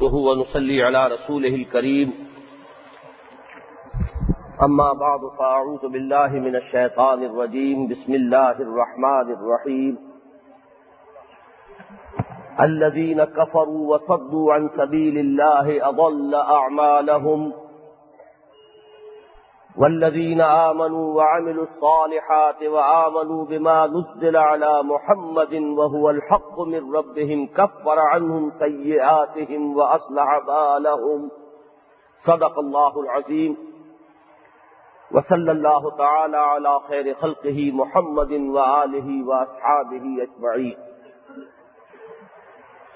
وهو نصلي على رسوله الكريم. أما بعد، فأعوذ بالله من الشيطان الرجيم. بسم الله الرحمن الرحيم. الذين كفروا وصدوا عن سبيل الله أضل أعمالهم. والذين آمنوا وعملوا الصالحات وآمنوا بما نزل على محمد وهو الحق من ربهم كفر عنهم سيئاتهم وأصلح بالهم. صدق الله العظيم وصلى الله تعالى على خير خلقه محمد وآله وأصحابه أجمعين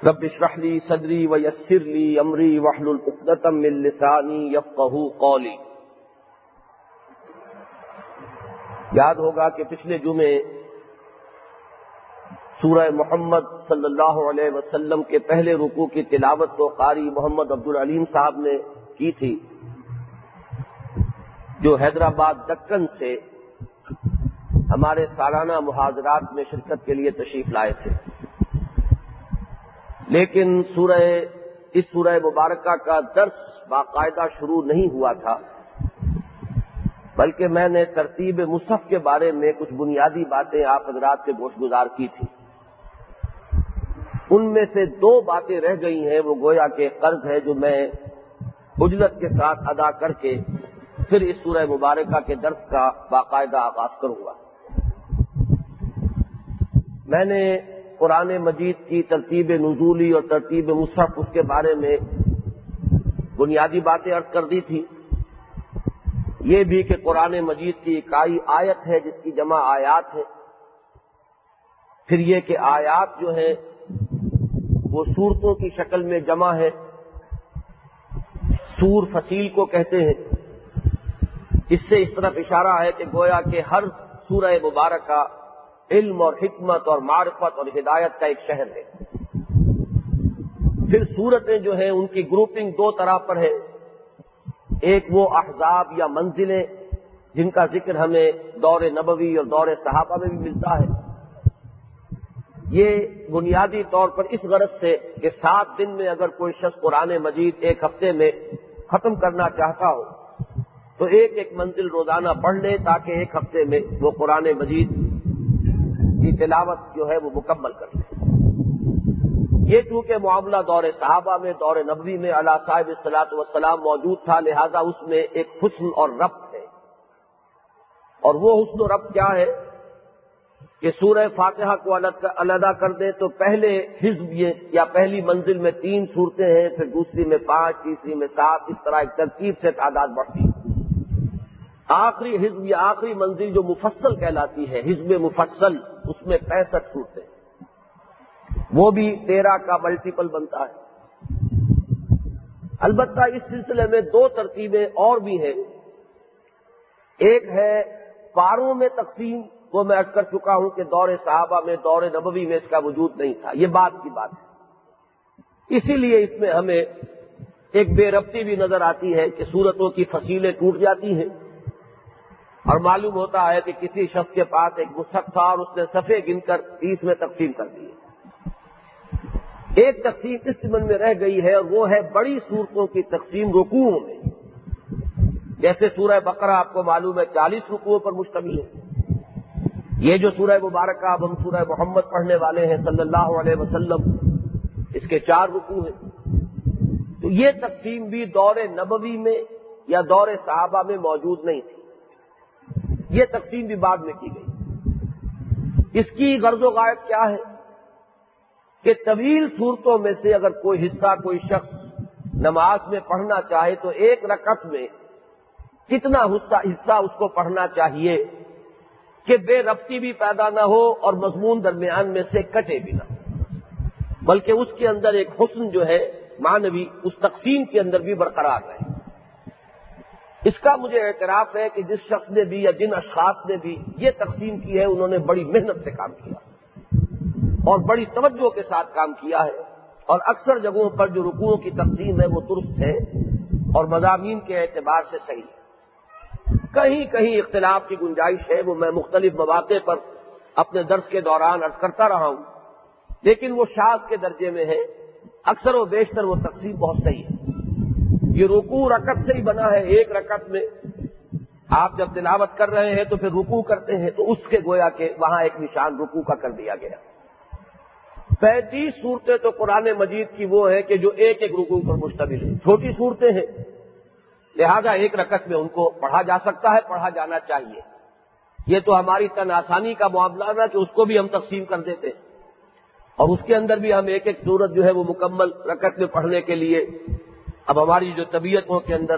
رب اشرح لي صدري ويسر لي أمري واحلل عقدة من لساني يفقهوا قولي یاد ہوگا کہ پچھلے جمعے سورہ محمد صلی اللہ علیہ وسلم کے پہلے رکوع کی تلاوت تو قاری محمد عبد العلیم صاحب نے کی تھی، جو حیدرآباد دکن سے ہمارے سالانہ محاذرات میں شرکت کے لیے تشریف لائے تھے۔ لیکن سورہ، اس سورہ مبارکہ کا درس باقاعدہ شروع نہیں ہوا تھا۔ بلکہ میں نے ترتیب مصحف کے بارے میں کچھ بنیادی باتیں آپ حضرات سے گوشت گزار کی تھی ان میں سے دو باتیں رہ گئی ہیں، وہ گویا کے قرض ہے جو میں اجلت کے ساتھ ادا کر کے پھر اس سورہ مبارکہ کے درس کا باقاعدہ آغاز کروں گا۔ میں نے قرآن مجید کی ترتیب نزولی اور ترتیب مصحف اس کے بارے میں بنیادی باتیں عرض کر دی تھی یہ بھی کہ قرآن مجید کی اکائی آیت ہے، جس کی جمع آیات ہے پھر یہ کہ آیات جو ہیں، وہ صورتوں کی شکل میں جمع ہے سور فصیل کو کہتے ہیں۔ اس سے اس طرف اشارہ ہے کہ گویا کہ ہر سورہ مبارکہ علم اور حکمت اور معرفت اور ہدایت کا ایک شہر ہے۔ پھر صورتیں جو ہیں، ان کی گروپنگ دو طرح پر ہے ایک وہ احزاب یا منزلیں جن کا ذکر ہمیں دور نبوی اور دور صحابہ میں بھی ملتا ہے۔ یہ بنیادی طور پر اس غرض سے کہ سات دن میں اگر کوئی شخص قرآن مجید ایک ہفتے میں ختم کرنا چاہتا ہو، تو ایک ایک منزل روزانہ پڑھ لے تاکہ ایک ہفتے میں وہ قرآن مجید کی تلاوت جو ہے وہ مکمل کر لے۔ یہ چونکہ معاملہ دور صحابہ میں، دور نبوی میں اللہ صاحب الصلاط وسلام موجود تھا، لہذا اس میں ایک حسن اور ربط ہے اور وہ حسن و ربط کیا ہے؟ کہ سورہ فاتحہ کو علیحدہ کر دیں تو پہلے حزب یہ یا پہلی منزل میں تین صورتیں ہیں، پھر دوسری میں پانچ، تیسری میں سات، اس طرح ایک ترتیب سے تعداد بڑھتی۔ آخری حزب یا آخری منزل جو مفصل کہلاتی ہے، حزب مفصل، اس میں پینسٹھ صورتیں۔ وہ بھی تیرہ کا ملٹیپل بنتا ہے۔ البتہ اس سلسلے میں دو ترتیبیں اور بھی ہیں۔ ایک ہے پاروں میں تقسیم، وہ میں ارد کر چکا ہوں کہ دور صحابہ میں، دور نبوی میں اس کا وجود نہیں تھا۔ یہ بات کی بات ہے۔ اسی لیے اس میں ہمیں ایک بے ربطی بھی نظر آتی ہے کہ صورتوں کی فصیلیں ٹوٹ جاتی ہیں۔ اور معلوم ہوتا ہے کہ کسی شخص کے پاس ایک مصحف تھا اور اس نے صفے گن کر تیس میں تقسیم کر دی۔ ایک تقسیم اس سمن میں رہ گئی ہے اور وہ ہے بڑی صورتوں کی تقسیم رکوعوں میں۔ جیسے سورہ بقرہ آپ کو معلوم ہے چالیس رکوعوں پر مشتمل ہے۔ یہ جو سورہ مبارکہ اب ہم سورہ محمد پڑھنے والے ہیں صلی اللہ علیہ وسلم، اس کے چار رکوع ہیں۔ تو یہ تقسیم بھی دور نبوی میں یا دور صحابہ میں موجود نہیں تھی۔ یہ تقسیم بھی بعد میں کی گئی۔ اس کی غرض و غائب کیا ہے؟ کہ طویل صورتوں میں سے اگر کوئی حصہ، کوئی شخص نماز میں پڑھنا چاہے تو ایک رکعت میں کتنا حصہ اس کو پڑھنا چاہیے کہ بے ربطی بھی پیدا نہ ہو اور مضمون درمیان میں سے کٹے بھی نہ بلکہ اس کے اندر ایک حسن جو ہے مانوی اس تقسیم کے اندر بھی برقرار رہے۔ اس کا مجھے اعتراف ہے کہ جس شخص نے بھی یا جن اشخاص نے بھی یہ تقسیم کی ہے، انہوں نے بڑی محنت سے کام کیا۔ اور بڑی توجہ کے ساتھ کام کیا ہے اور اکثر جگہوں پر جو رکوعوں کی تقسیم ہے وہ درست ہے اور مضامین کے اعتبار سے صحیح ہے کہیں کہیں اختلاف کی گنجائش ہے، وہ میں مختلف مواقع پر اپنے درس کے دوران ارد کرتا رہا ہوں، لیکن وہ شاخ کے درجے میں ہے، اکثر و بیشتر وہ تقسیم بہت صحیح ہے۔ یہ رکو رکت سے ہی بنا ہے، ایک رکت میں آپ جب تلاوت کر رہے ہیں تو پھر رکو کرتے ہیں تو اس کے گویا کہ وہاں ایک نشان رکو کا کر دیا گیا۔ پینتیس صورتیں تو قرآن مجید کی وہ ہے کہ جو ایک ایک رکو پر مشتمل ہے چھوٹی صورتیں ہیں۔ لہذا ایک رکت میں ان کو پڑھا جا سکتا ہے، پڑھا جانا چاہیے۔ یہ تو ہماری تن آسانی کا معاملہ تھا کہ اس کو بھی ہم تقسیم کر دیتے ہیں۔ اور اس کے اندر بھی ہم ایک ایک صورت جو ہے وہ مکمل رکت میں پڑھنے کے لیے اب ہماری جو طبیعتوں کے اندر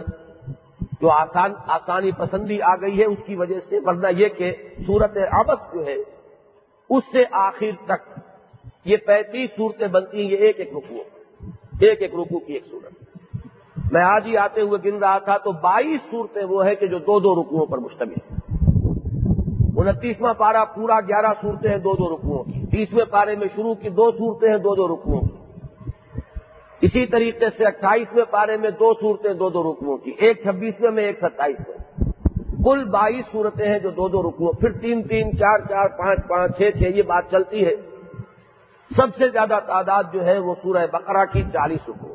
جو آسان، آسانی پسندی آ گئی ہے اس کی وجہ سے، ورنہ یہ کہ صورت ابس جو ہے، اس سے آخر تک یہ پینتیس صورتیں بنتی ہیں، یہ ایک ایک رکو ایک ایک رکو کی ایک صورت۔ میں آج ہی آتے ہوئے گن رہا تھا، تو بائیس صورتیں وہ ہے کہ جو دو دو رکوؤں پر مشتمل ہیں۔ انتیسواں پارا پورا گیارہ صورتیں ہیں، دو دو رکوؤں کی۔ تیسویں پارے میں شروع کی دو صورتیں ہیں، دو دو رکوؤں کی۔ اسی طریقے سے اٹھائیسویں پارے میں دو صورتیں، دو دو رکوؤں کی۔ ایک چھبیسویں میں، ایک ستائیسویں۔ کل بائیس صورتیں ہیں جو دو دو رکوؤں پھر تین تین، چار چار، پانچ پانچ، چھ چھ، یہ بات چلتی ہے۔ سب سے زیادہ تعداد جو ہے وہ سورہ بقرہ کی چالیس رکو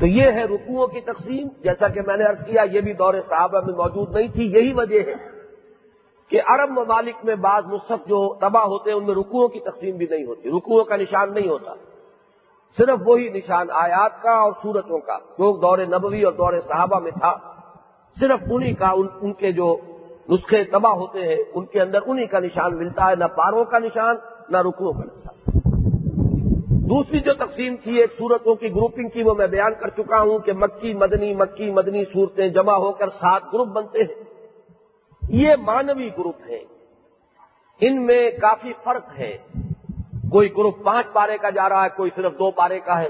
تو یہ ہے رکوؤں کی تقسیم، جیسا کہ میں نے ارض کیا، یہ بھی دور صحابہ میں موجود نہیں تھی، یہی وجہ ہے کہ عرب ممالک میں بعض مصحف جو تباہ ہوتے ہیں، ان میں رکوؤں کی تقسیم بھی نہیں ہوتی رکوؤں کا نشان نہیں ہوتا۔ صرف وہی نشان آیات کا اور صورتوں کا، جو دور نبوی اور دور صحابہ میں تھا۔ صرف انہی کا، ان ان کے جو نسخے تباہ ہوتے ہیں، ان کے اندر انہی کا نشان ملتا ہے، نہ پاروں کا نشان نہ رکوؤں کا نشان دوسری جو تقسیم تھی ایک صورتوں کی گروپنگ کی وہ میں بیان کر چکا ہوں کہ مکی، مدنی مکی، مدنی صورتیں جمع ہو کر سات گروپ بنتے ہیں۔ یہ مانوی گروپ ہیں۔ ان میں کافی فرق ہے۔ کوئی گروپ پانچ پارے کا جا رہا ہے، کوئی صرف دو پارے کا ہے۔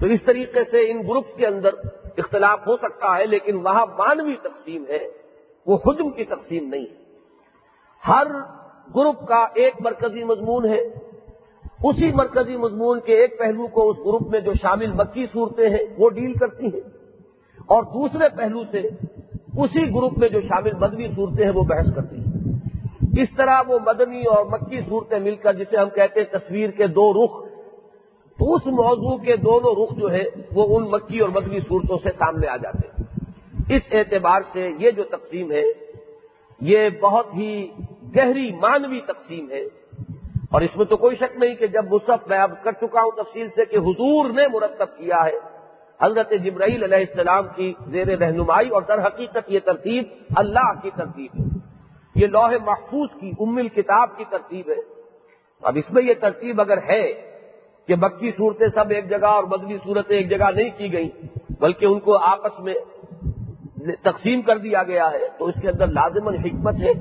تو اس طریقے سے ان گروپ کے اندر اختلاف ہو سکتا ہے، لیکن وہاں مانوی تقسیم ہے۔ وہ حجم کی تقسیم نہیں ہے۔ ہر گروپ کا ایک مرکزی مضمون ہے۔ اسی مرکزی مضمون کے ایک پہلو کو اس گروپ میں جو شامل مکی صورتیں ہیں، وہ ڈیل کرتی ہیں۔ اور دوسرے پہلو سے اسی گروپ میں جو شامل مدنی صورتیں ہیں، وہ بحث کرتی ہیں۔ اس طرح وہ مدنی اور مکی صورتیں مل کر، جسے ہم کہتے ہیں تصویر کے دو رخ، تو اس موضوع کے دونوں رخ جو ہے وہ ان مکی اور مدنی صورتوں سے سامنے آ جاتے ہیں۔ اس اعتبار سے یہ جو تقسیم ہے یہ بہت ہی گہری مانوی تقسیم ہے۔ اور اس میں تو کوئی شک نہیں کہ جب مصحف میں اب کر چکا ہوں تفصیل سے کہ حضور نے مرتب کیا ہے۔ حضرت جبرائیل علیہ السلام کی زیر رہنمائی اور در حقیقت یہ ترتیب اللہ کی ترتیب ہے۔ یہ لوح محفوظ کی امل کتاب کی ترتیب ہے۔ اب اس میں یہ ترتیب اگر ہے کہ مکی صورتیں سب ایک جگہ اور مدنی صورتیں ایک جگہ نہیں کی گئی بلکہ ان کو آپس میں تقسیم کر دیا گیا ہے تو اس کے اندر لازمن حکمت ہے۔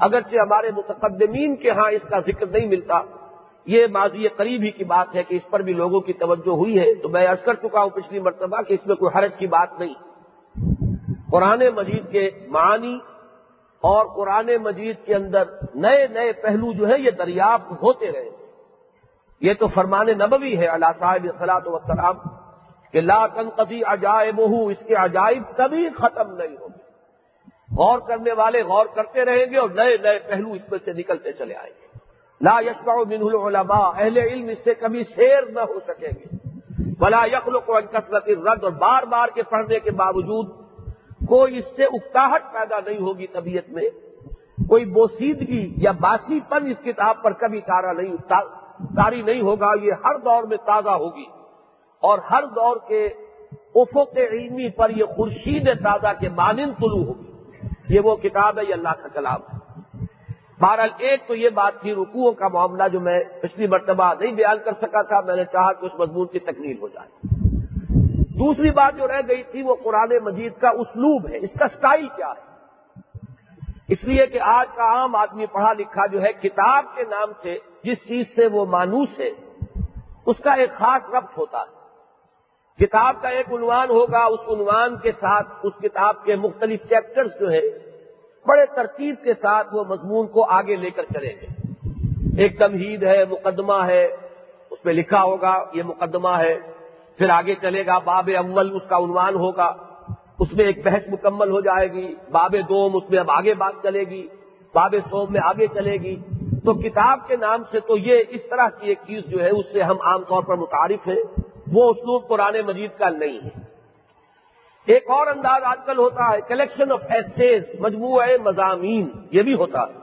اگرچہ ہمارے متقدمین کے ہاں اس کا ذکر نہیں ملتا، یہ ماضی قریب ہی کی بات ہے کہ اس پر بھی لوگوں کی توجہ ہوئی ہے۔ تو میں عرض کر چکا ہوں پچھلی مرتبہ کہ اس میں کوئی حرج کی بات نہیں۔ قرآن مجید کے معانی اور قرآن مجید کے اندر نئے نئے پہلو جو ہیں، یہ دریافت ہوتے رہے۔ یہ تو فرمان نبوی ہے اللہ صاحب صلاحت وسلام کہ لا تنقضی عجائب اس کے عجائب کبھی ختم نہیں ہوں گے غور کرنے والے غور کرتے رہیں گے اور نئے نئے پہلو اس میں سے نکلتے چلے آئیں گے۔ لا یشکا من العلماء، اہل علم اس سے کبھی شیر نہ ہو سکیں گے۔ بلا یقل کو کثرت رد اور بار بار کے پڑھنے کے باوجود کوئی اس سے اکتاہٹ پیدا نہیں ہوگی طبیعت میں۔ کوئی بوسیدگی یا باسی پن اس کتاب پر کبھی تارا نہیں تاری نہیں ہوگا، یہ ہر دور میں تازہ ہوگی۔ اور ہر دور کے افق علمی پر یہ خورشید تازہ کے مانند طلوع ہوگی۔ یہ وہ کتاب ہے، یہ اللہ کا کلام ہے۔ بہرحال ایک تو یہ بات تھی رکوعوں کا معاملہ جو میں پچھلی مرتبہ نہیں بیان کر سکا تھا، میں نے چاہا کہ اس مضمون کی تکمیل ہو جائے۔ دوسری بات جو رہ گئی تھی وہ قرآن مجید کا اسلوب ہے، اس کا سٹائل کیا ہے۔ اس لیے کہ آج کا عام آدمی پڑھا لکھا جو ہے، کتاب کے نام سے، جس چیز سے وہ مانوس ہے، اس کا ایک خاص ربط ہوتا ہے۔ کتاب کا ایک عنوان ہوگا، اس عنوان کے ساتھ اس کتاب کے مختلف چیپٹرز جو ہے بڑے ترتیب کے ساتھ وہ مضمون کو آگے لے کر چلیں گے۔ ایک تمہید ہے، مقدمہ ہے، اس پہ لکھا ہوگا، یہ مقدمہ ہے۔ پھر آگے چلے گا، باب اول اس کا عنوان ہوگا۔ اس میں ایک بحث مکمل ہو جائے گی۔ باب دوم اس میں اب آگے بات چلے گی۔ باب سوم میں آگے چلے گی۔ تو کتاب کے نام سے تو یہ اس طرح کی ایک چیز جو ہے، اس سے ہم عام طور پر متعارف ہیں۔ وہ اسلوب قرآن مجید کا نہیں ہے۔ ایک اور انداز آج کل ہوتا ہے کلیکشن آف ایسیز مجموعہ مضامین، یہ بھی ہوتا ہے۔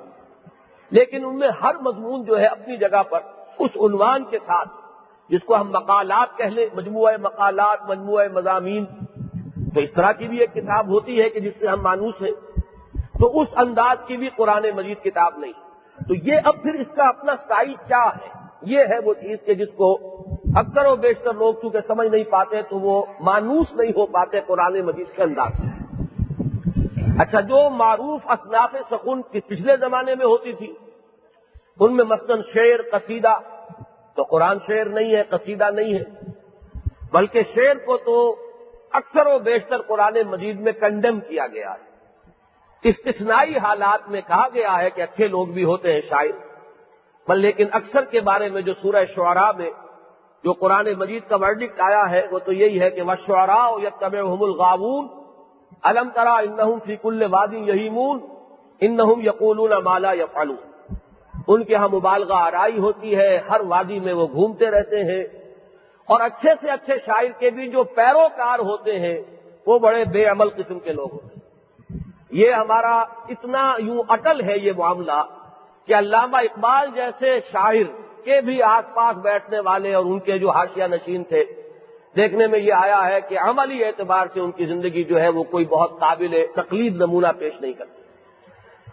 لیکن ان میں ہر مضمون جو ہے اپنی جگہ پر اس عنوان کے ساتھ، جس کو ہم مقالات کہہ لیں، مجموعہ مقالات، مجموعہ مضامین، تو اس طرح کی بھی ایک کتاب ہوتی ہے کہ جس سے ہم مانوس ہیں۔ تو اس انداز کی بھی قرآن مجید کتاب نہیں۔ تو یہ اب پھر اس کا اپنا سٹائل کیا ہے؟ یہ ہے وہ چیز کہ جس کو اکثر و بیشتر لوگ چونکہ سمجھ نہیں پاتے تو وہ مانوس نہیں ہو پاتے قرآن مجید کے انداز سے اچھا جو معروف اصناف سکون پچھلے زمانے میں ہوتی تھی، ان میں مثلاً شعر، قصیدہ، تو قرآن شعر نہیں ہے، قصیدہ نہیں ہے۔ بلکہ شعر کو تو اکثر و بیشتر قرآن مجید میں کنڈیم کیا گیا ہے۔ استثنائی حالات میں کہا گیا ہے کہ اچھے لوگ بھی ہوتے ہیں شاعر۔ بل لیکن اکثر کے بارے میں جو سورہ شعراء میں جو قرآن مجید کا ورڈکٹ آیا ہے، وہ تو یہی ہے کہ وہ شعرا یا طب الغاون الم ترا ان فی کل وادی یہی مون ان یقول مالا یا ان کے یہاں مبالغہ آرائی ہوتی ہے، ہر وادی میں وہ گھومتے رہتے ہیں۔ اور اچھے سے اچھے شاعر کے بھی جو پیروکار ہوتے ہیں، وہ بڑے بے عمل قسم کے لوگ ہوتے ہیں۔ یہ ہمارا اتنا یوں اٹل ہے یہ معاملہ کہ علامہ اقبال جیسے شاعر کے بھی آس پاس بیٹھنے والے اور ان کے جو حاشیہ نشین تھے، دیکھنے میں یہ آیا ہے کہ عملی اعتبار سے ان کی زندگی جو ہے وہ کوئی بہت قابل تقلید نمونہ پیش نہیں کرتی۔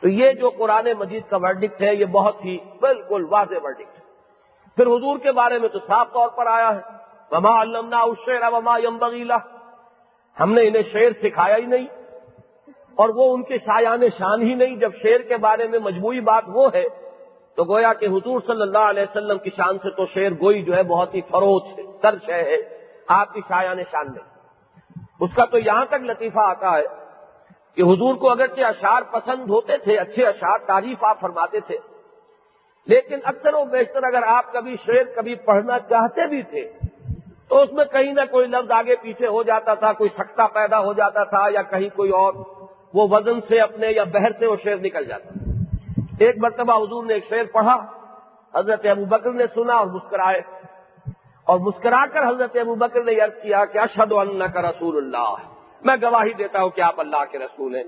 تو یہ جو قرآن مجید کا ورڈکٹ ہے، یہ بہت ہی بالکل واضح ورڈکٹ ہے۔ پھر حضور کے بارے میں تو صاف طور پر آیا ہے، وما علمنا الشعر وما ينبغي ہم نے انہیں شعر سکھایا ہی نہیں۔ اور وہ ان کے شایان شان ہی نہیں، جب شعر کے بارے میں مجموعی بات وہ ہے، تو گویا کہ حضور صلی اللہ علیہ وسلم کی شان سے تو شعر گوئی جو ہے بہت ہی فروچ ہے ترش ہے آپ کی شایان شان نہیں۔ اس کا تو یہاں تک لطیفہ آتا ہے کہ حضور کو اگرچہ اشعار پسند ہوتے تھے، اچھے اشعار تعریف آپ فرماتے تھے، لیکن اکثر و بیشتر اگر آپ کبھی شعر کبھی پڑھنا چاہتے بھی تھے، تو اس میں کہیں نہ کوئی لفظ آگے پیچھے ہو جاتا تھا، کوئی سکتا پیدا ہو جاتا تھا یا کہیں کوئی اور وہ وزن سے اپنے یا بہر سے وہ شعر نکل جاتا ایک مرتبہ حضور نے ایک شعر پڑھا، حضرت ابو بکر نے سنا اور مسکرائے۔ اور مسکرا کر حضرت ابو بکر نے یاد کیا کہ اشد اللہ کا رسول اللہ۔ میں گواہی دیتا ہوں کہ آپ اللہ کے رسول ہیں۔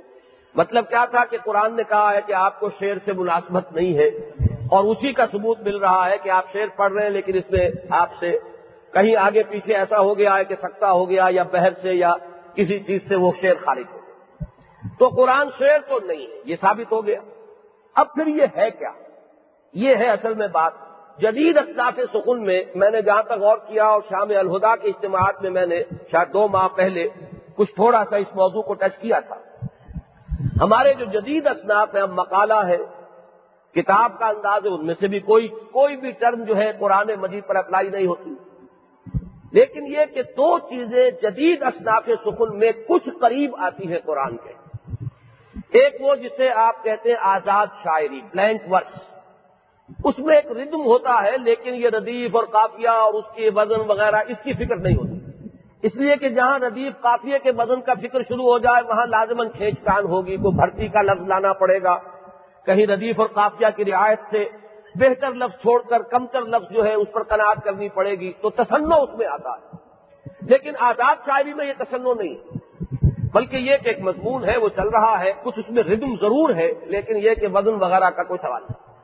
مطلب کیا تھا کہ قرآن نے کہا ہے کہ آپ کو شعر سے ملازمت نہیں ہے۔ اور اسی کا ثبوت مل رہا ہے کہ آپ شعر پڑھ رہے ہیں، لیکن اس میں آپ سے کہیں آگے پیچھے ایسا ہو گیا ہے کہ سکتا ہو گیا یا بحر سے یا کسی چیز سے وہ شعر خارج ہو۔ تو قرآن شعر تو نہیں ہے، یہ ثابت ہو گیا۔ اب پھر یہ ہے کیا؟ یہ ہے اصل میں بات۔ جدید اصلاف سکون میں میں نے جہاں تک غور کیا اور شام الہدا کے اجتماعات میں میں نے شاید دو ماہ پہلے کچھ تھوڑا سا اس موضوع کو ٹچ کیا تھا۔ ہمارے جو جدید اصناف ہیں مقالہ ہے، کتاب کا انداز ہے، ان میں سے بھی کوئی کوئی بھی ٹرم جو ہے قرآن مجید پر اپلائی نہیں ہوتی۔ لیکن یہ کہ دو چیزیں جدید اصناف سکون میں کچھ قریب آتی ہیں قرآن کے۔ ایک وہ جسے آپ کہتے ہیں آزاد شاعری بلینک ورس اس میں ایک ردم ہوتا ہے، لیکن یہ ردیف اور کافیہ اور اس کے وزن وغیرہ، اس کی فکر نہیں ہوتی۔ اس لیے کہ جہاں ردیف کافیے کے وزن کا فکر شروع ہو جائے، وہاں لازمن کھینچ تان ہوگی، کوئی بھرتی کا لفظ لانا پڑے گا۔ کہیں ردیف اور کافیہ کی رعایت سے بہتر لفظ چھوڑ کر کم تر لفظ جو ہے، اس پر کناٹ کرنی پڑے گی، تو تسنو اس میں آتا ہے۔ لیکن آزاد شاعری میں یہ تسنو نہیں۔ بلکہ یہ کہ ایک مضمون ہے، وہ چل رہا ہے، کچھ اس میں ردم ضرور ہے، لیکن یہ کہ وزن وغیرہ کا کوئی سوال نہیں۔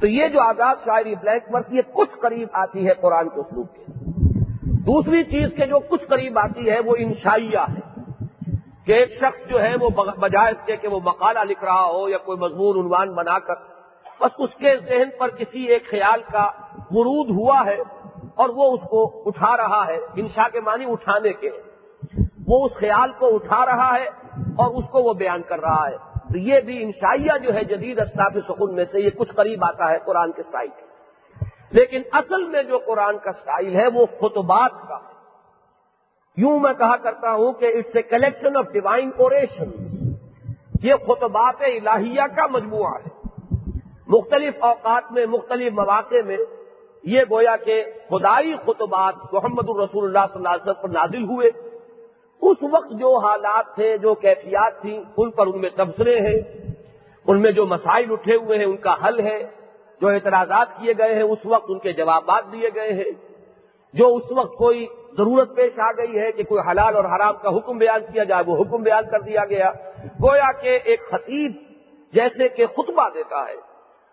تو یہ جو آزاد شاعری بلیک ورس یہ کچھ قریب آتی ہے قرآن کے اسلوب کے۔ دوسری چیز کے جو کچھ قریب آتی ہے، وہ انشائیہ ہے۔ کہ ایک شخص جو ہے، وہ بجائے اس کے کہ وہ مقالہ لکھ رہا ہو یا کوئی مضمون عنوان بنا کر، بس اس کے ذہن پر کسی ایک خیال کا ورود ہوا ہے اور وہ اس کو اٹھا رہا ہے انشا کے معنی اٹھانے کے۔ وہ اس خیال کو اٹھا رہا ہے اور اس کو وہ بیان کر رہا ہے۔ تو یہ بھی انشائیہ جو ہے جدید اسلاف سکون میں سے یہ کچھ قریب آتا ہے قرآن کے سٹائل لیکن اصل میں جو قرآن کا سٹائل ہے وہ خطبات کا یوں میں کہا کرتا ہوں کہ it's a collection of divine oration یہ خطبات الہیہ کا مجموعہ ہے۔ مختلف اوقات میں، مختلف مواقع میں یہ گویا کہ خدائی خطبات محمد الرسول اللہ صلی اللہ علیہ وسلم پر نازل ہوئے۔ اس وقت جو حالات تھے، جو کیفیات تھیں، ان پر ان میں تبصرے ہیں، ان میں جو مسائل اٹھے ہوئے ہیں، ان کا حل ہے، جو اعتراضات کیے گئے ہیں، اس وقت ان کے جوابات دیے گئے ہیں۔ جو اس وقت کوئی ضرورت پیش آ گئی ہے کہ کوئی حلال اور حرام کا حکم بیان کیا جائے، وہ حکم بیان کر دیا گیا۔ گویا کہ ایک خطیب جیسے کہ خطبہ دیتا ہے،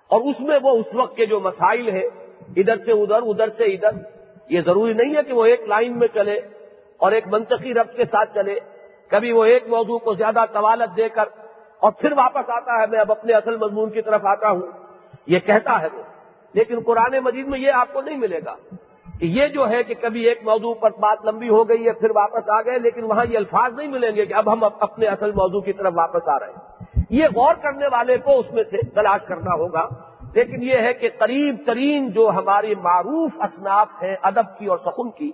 اور اس میں وہ اس وقت کے جو مسائل ہیں، ادھر سے ادھر ادھر سے ادھر، یہ ضروری نہیں ہے کہ وہ ایک لائن میں چلے۔ اور ایک منطقی رب کے ساتھ چلے۔ کبھی وہ ایک موضوع کو زیادہ طوالت دے کر اور پھر واپس آتا ہے، میں اب اپنے اصل مضمون کی طرف آتا ہوں۔ یہ کہتا ہے وہ۔ لیکن قرآن مجید میں یہ آپ کو نہیں ملے گا کہ یہ جو ہے کہ کبھی ایک موضوع پر بات لمبی ہو گئی ہے، پھر واپس آ گئے، لیکن وہاں یہ الفاظ نہیں ملیں گے کہ اب ہم اپنے اصل موضوع کی طرف واپس آ رہے ہیں۔ یہ غور کرنے والے کو اس میں سے تلاش کرنا ہوگا۔ لیکن یہ ہے کہ قریب ترین جو ہماری معروف اسناف ہیں، ادب کی اور سکون کی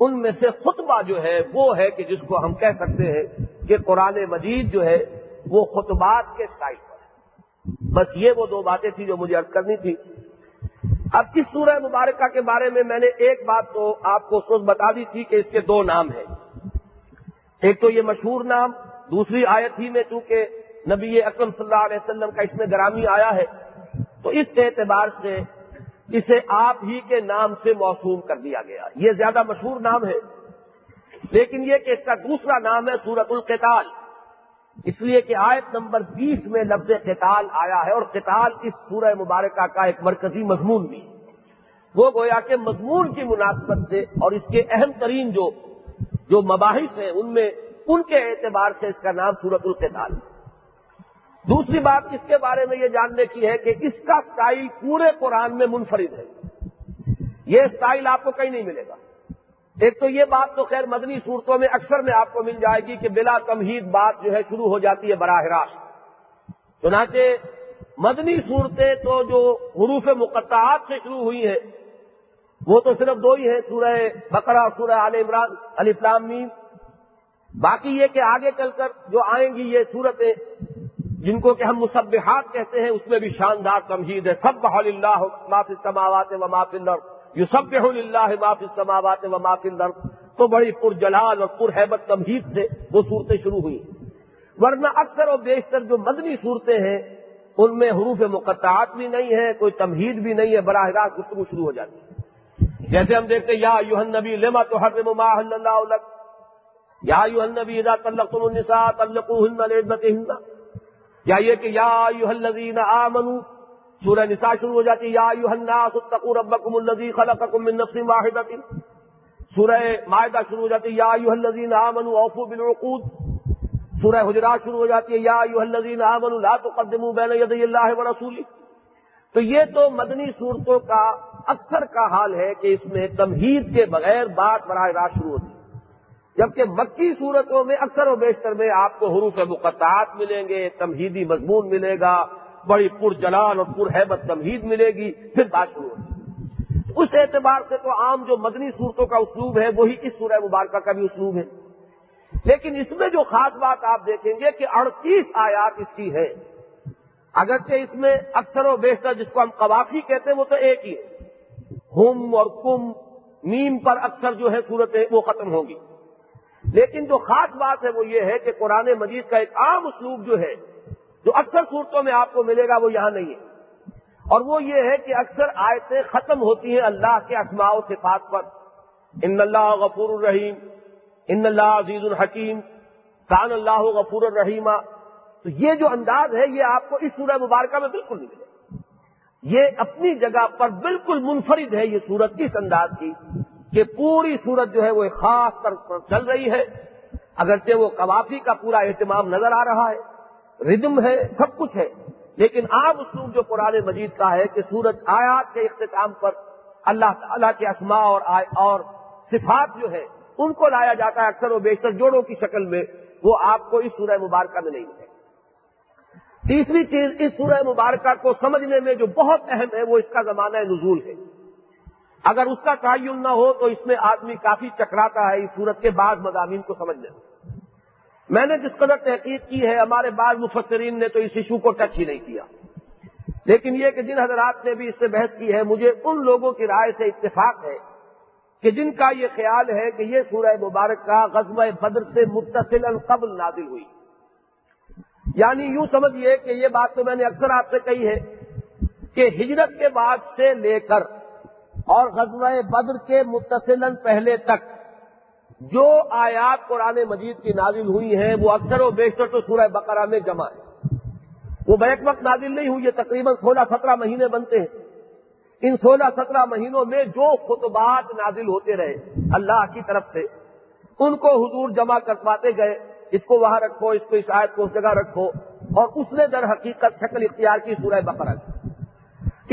ان میں سے خطبہ جو ہے وہ ہے کہ جس کو ہم کہہ سکتے ہیں کہ قرآن مجید جو ہے وہ خطبات کے سائڈ پر بس یہ وہ دو باتیں تھیں جو مجھے ارد کرنی تھی۔ اب اس سورہ مبارکہ کے بارے میں میں نے ایک بات تو آپ کو سوچ بتا دی تھی کہ اس کے دو نام ہیں۔ ایک تو یہ مشہور نام، دوسری آیت ہی میں چونکہ نبی اکرم صلی اللہ علیہ وسلم کا اس میں گرامی آیا ہے، تو اس اعتبار سے اسے آپ ہی کے نام سے موسوم کر دیا گیا۔ یہ زیادہ مشہور نام ہے۔ لیکن یہ کہ اس کا دوسرا نام ہے سورت القتال۔ اس لیے کہ آیت نمبر بیس میں لفظ قتال آیا ہے اور قتال اس سورہ مبارکہ کا ایک مرکزی مضمون بھی۔ وہ گویا کہ مضمون کی مناسبت سے اور اس کے اہم ترین جو جو مباحث ہیں، ان میں، ان کے اعتبار سے اس کا نام سورت القتال۔ ہے دوسری بات اس کے بارے میں یہ جاننے کی ہے کہ اس کا اسٹائل پورے قرآن میں منفرد ہے۔ یہ اسٹائل آپ کو کہیں نہیں ملے گا۔ ایک تو یہ بات تو خیر مدنی صورتوں میں اکثر میں آپ کو مل جائے گی کہ بلا تمہید بات جو ہے شروع ہو جاتی ہے براہ راست۔ چنانچہ مدنی صورتیں تو جو حروف مقطعات سے شروع ہوئی ہیں، وہ تو صرف دو ہی ہیں، سورہ بقرہ اور سورہ عال عمران علی مین باقی یہ کہ آگے چل کر جو آئیں گی یہ صورتیں جن کو کہ ہم مصبحات کہتے ہیں، اس میں بھی شاندار تمہید ہے۔ سب بحال اللہ معافی سماوات و معافی اللہ یو سب اللہ معافی سماوات و معافی الارض۔ تو بڑی پر جلال اور پر حیبت تمہید سے وہ صورتیں شروع ہوئی۔ ورنہ اکثر اور بیشتر جو مدنی صورتیں ہیں، ان میں حروف مقطعات بھی نہیں ہے کوئی تمہید بھی نہیں ہے، براہ راست گفتگو شروع ہو جاتی ہے۔ جیسے ہم دیکھتے ہیں، یا یوہن نبی لما تو ہر ما اللہ یا یوہن نبی ادا تلق تم النساء تلقوهن یا یہ کہ یا الذین آمنوا، سورہ نساء شروع ہو جاتی یا الناس اتقوا ربکم الذی خلقکم من نفس واحدۃ۔ سورہ مائدہ شروع ہو جاتی ہے، یا ایھا الذین آمنوا اوفوا بالعقود۔ سورہ حجرات شروع ہو جاتی ہے، یا ایھا الذین آمنوا لا تقدموا بین یدی اللہ ورسولہ تو یہ تو مدنی صورتوں کا اکثر کا حال ہے کہ اس میں تمہید کے بغیر بات براہ راست شروع ہوتی ہے۔ جبکہ مکی صورتوں میں اکثر و بیشتر میں آپ کو حروف مقطعات ملیں گے، تمہیدی مضمون ملے گا، بڑی پر جلال اور پر حیبت تمہید ملے گی، پھر بات شروع ہوگی۔ اس اعتبار سے تو عام جو مدنی صورتوں کا اسلوب ہے، وہی اس سورہ مبارکہ کا بھی اسلوب ہے۔ لیکن اس میں جو خاص بات آپ دیکھیں گے کہ اڑتیس آیات اس کی ہے اگرچہ اس میں اکثر و بیشتر جس کو ہم قوافی کہتے ہیں، وہ تو ایک ہی ہے۔ ہم اور کم، میم پر اکثر جو ہے صورتیں وہ ختم ہوں گی۔ لیکن جو خاص بات ہے وہ یہ ہے کہ قرآن مجید کا ایک عام اسلوب جو ہے، جو اکثر صورتوں میں آپ کو ملے گا، وہ یہاں نہیں ہے۔ اور وہ یہ ہے کہ اکثر آیتیں ختم ہوتی ہیں اللہ کے اسماء و صفات پر۔ ان اللہ غفور الرحیم، ان اللہ عزیز الحکیم، کان اللہ غفور الرحیمہ تو یہ جو انداز ہے، یہ آپ کو اس سورہ مبارکہ میں بالکل نہیں ملے۔ یہ اپنی جگہ پر بالکل منفرد ہے یہ سورت، اس انداز کی۔ کہ پوری سورت جو ہے وہ ایک خاص طرح پر چل رہی ہے۔ اگرچہ وہ قوافی کا پورا اہتمام نظر آ رہا ہے ردم ہے، سب کچھ ہے، لیکن عام اسلوب جو قرآن مجید کا ہے کہ سورج آیات کے اختتام پر اللہ تعالیٰ کے اسماء اور اور صفات جو ہے ان کو لایا جاتا ہے اکثر و بیشتر جوڑوں کی شکل میں، وہ آپ کو اس سورہ مبارکہ میں نہیں ملے۔ تیسری چیز، اس سورہ مبارکہ کو سمجھنے میں جو بہت اہم ہے، وہ اس کا زمانہ نزول ہے۔ اگر اس کا تعین نہ ہو تو اس میں آدمی کافی چکراتا ہے اس سورت کے بعد مضامین کو سمجھنے میں۔ نے جس قدر تحقیق کی ہے، ہمارے بعض مفسرین نے تو اس ایشو کو ٹچ ہی نہیں کیا۔ لیکن یہ کہ جن حضرات نے بھی اس سے بحث کی ہے، مجھے ان لوگوں کی رائے سے اتفاق ہے کہ جن کا یہ خیال ہے کہ یہ سورہ مبارک کا غزب بدر سے متصل قبل نازل ہوئی۔ یعنی یوں سمجھیے کہ یہ بات تو میں نے اکثر آپ سے کہی ہے کہ ہجرت کے بعد سے لے کر اور غزوہ بدر کے متصل پہلے تک جو آیات قرآن مجید کی نازل ہوئی ہیں، وہ اکثر و بیشتر تو سورہ بقرہ میں جمع ہے وہ بیک وقت نازل نہیں ہوئی، یہ تقریباً سولہ سترہ مہینے بنتے ہیں۔ ان سولہ سترہ مہینوں میں جو خطبات نازل ہوتے رہے اللہ کی طرف سے، ان کو حضور جمع کرواتے گئے۔ اس کو وہاں رکھو، اس کو اس آیت کو اس جگہ رکھو اور اس نے در حقیقت شکل اختیار کی سورہ بقرہ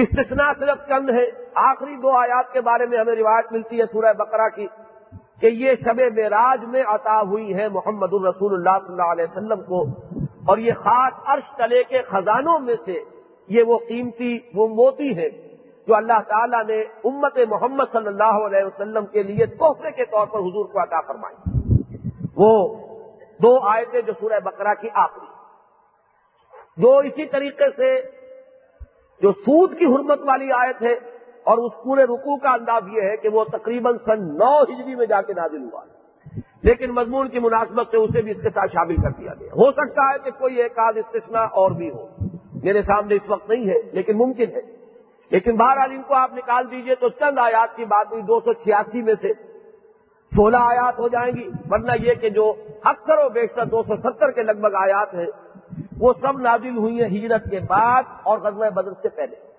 استثناء صرف چند ہے آخری دو آیات کے بارے میں ہمیں روایت ملتی ہے سورہ بقرہ کی کہ یہ شب معراج میں عطا ہوئی ہے محمد الرسول اللہ صلی اللہ علیہ وسلم کو۔ اور یہ خاص عرش تلے کے خزانوں میں سے یہ وہ قیمتی، وہ موتی ہے جو اللہ تعالیٰ نے امت محمد صلی اللہ علیہ وسلم کے لیے تحفے کے طور پر حضور کو عطا فرمائی۔ وہ دو آیتیں جو سورہ بقرہ کی آخری۔ جو اسی طریقے سے جو سود کی حرمت والی آیت ہے اور اس پورے رکوع کا انداز یہ ہے کہ وہ تقریباً سن نو ہجری میں جا کے نازل ہوا لیکن مضمون کی مناسبت سے اسے بھی اس کے ساتھ شامل کر دیا گیا۔ ہو سکتا ہے کہ کوئی ایک آدھ استثنا اور بھی ہو۔ میرے سامنے اس وقت نہیں ہے، لیکن ممکن ہے۔ لیکن بہرحال ان کو آپ نکال دیجیے تو چند آیات کی بات ہوئی، دو سو چھیاسی میں سے۔ سولہ آیات ہو جائیں گی، ورنہ یہ کہ جو اکثر و بیشتر دو سو ستر کے لگ بھگ آیات ہیں وہ سب نازل ہوئی ہیں ہجرت کے بعد اور غزوہ بدر سے پہلے۔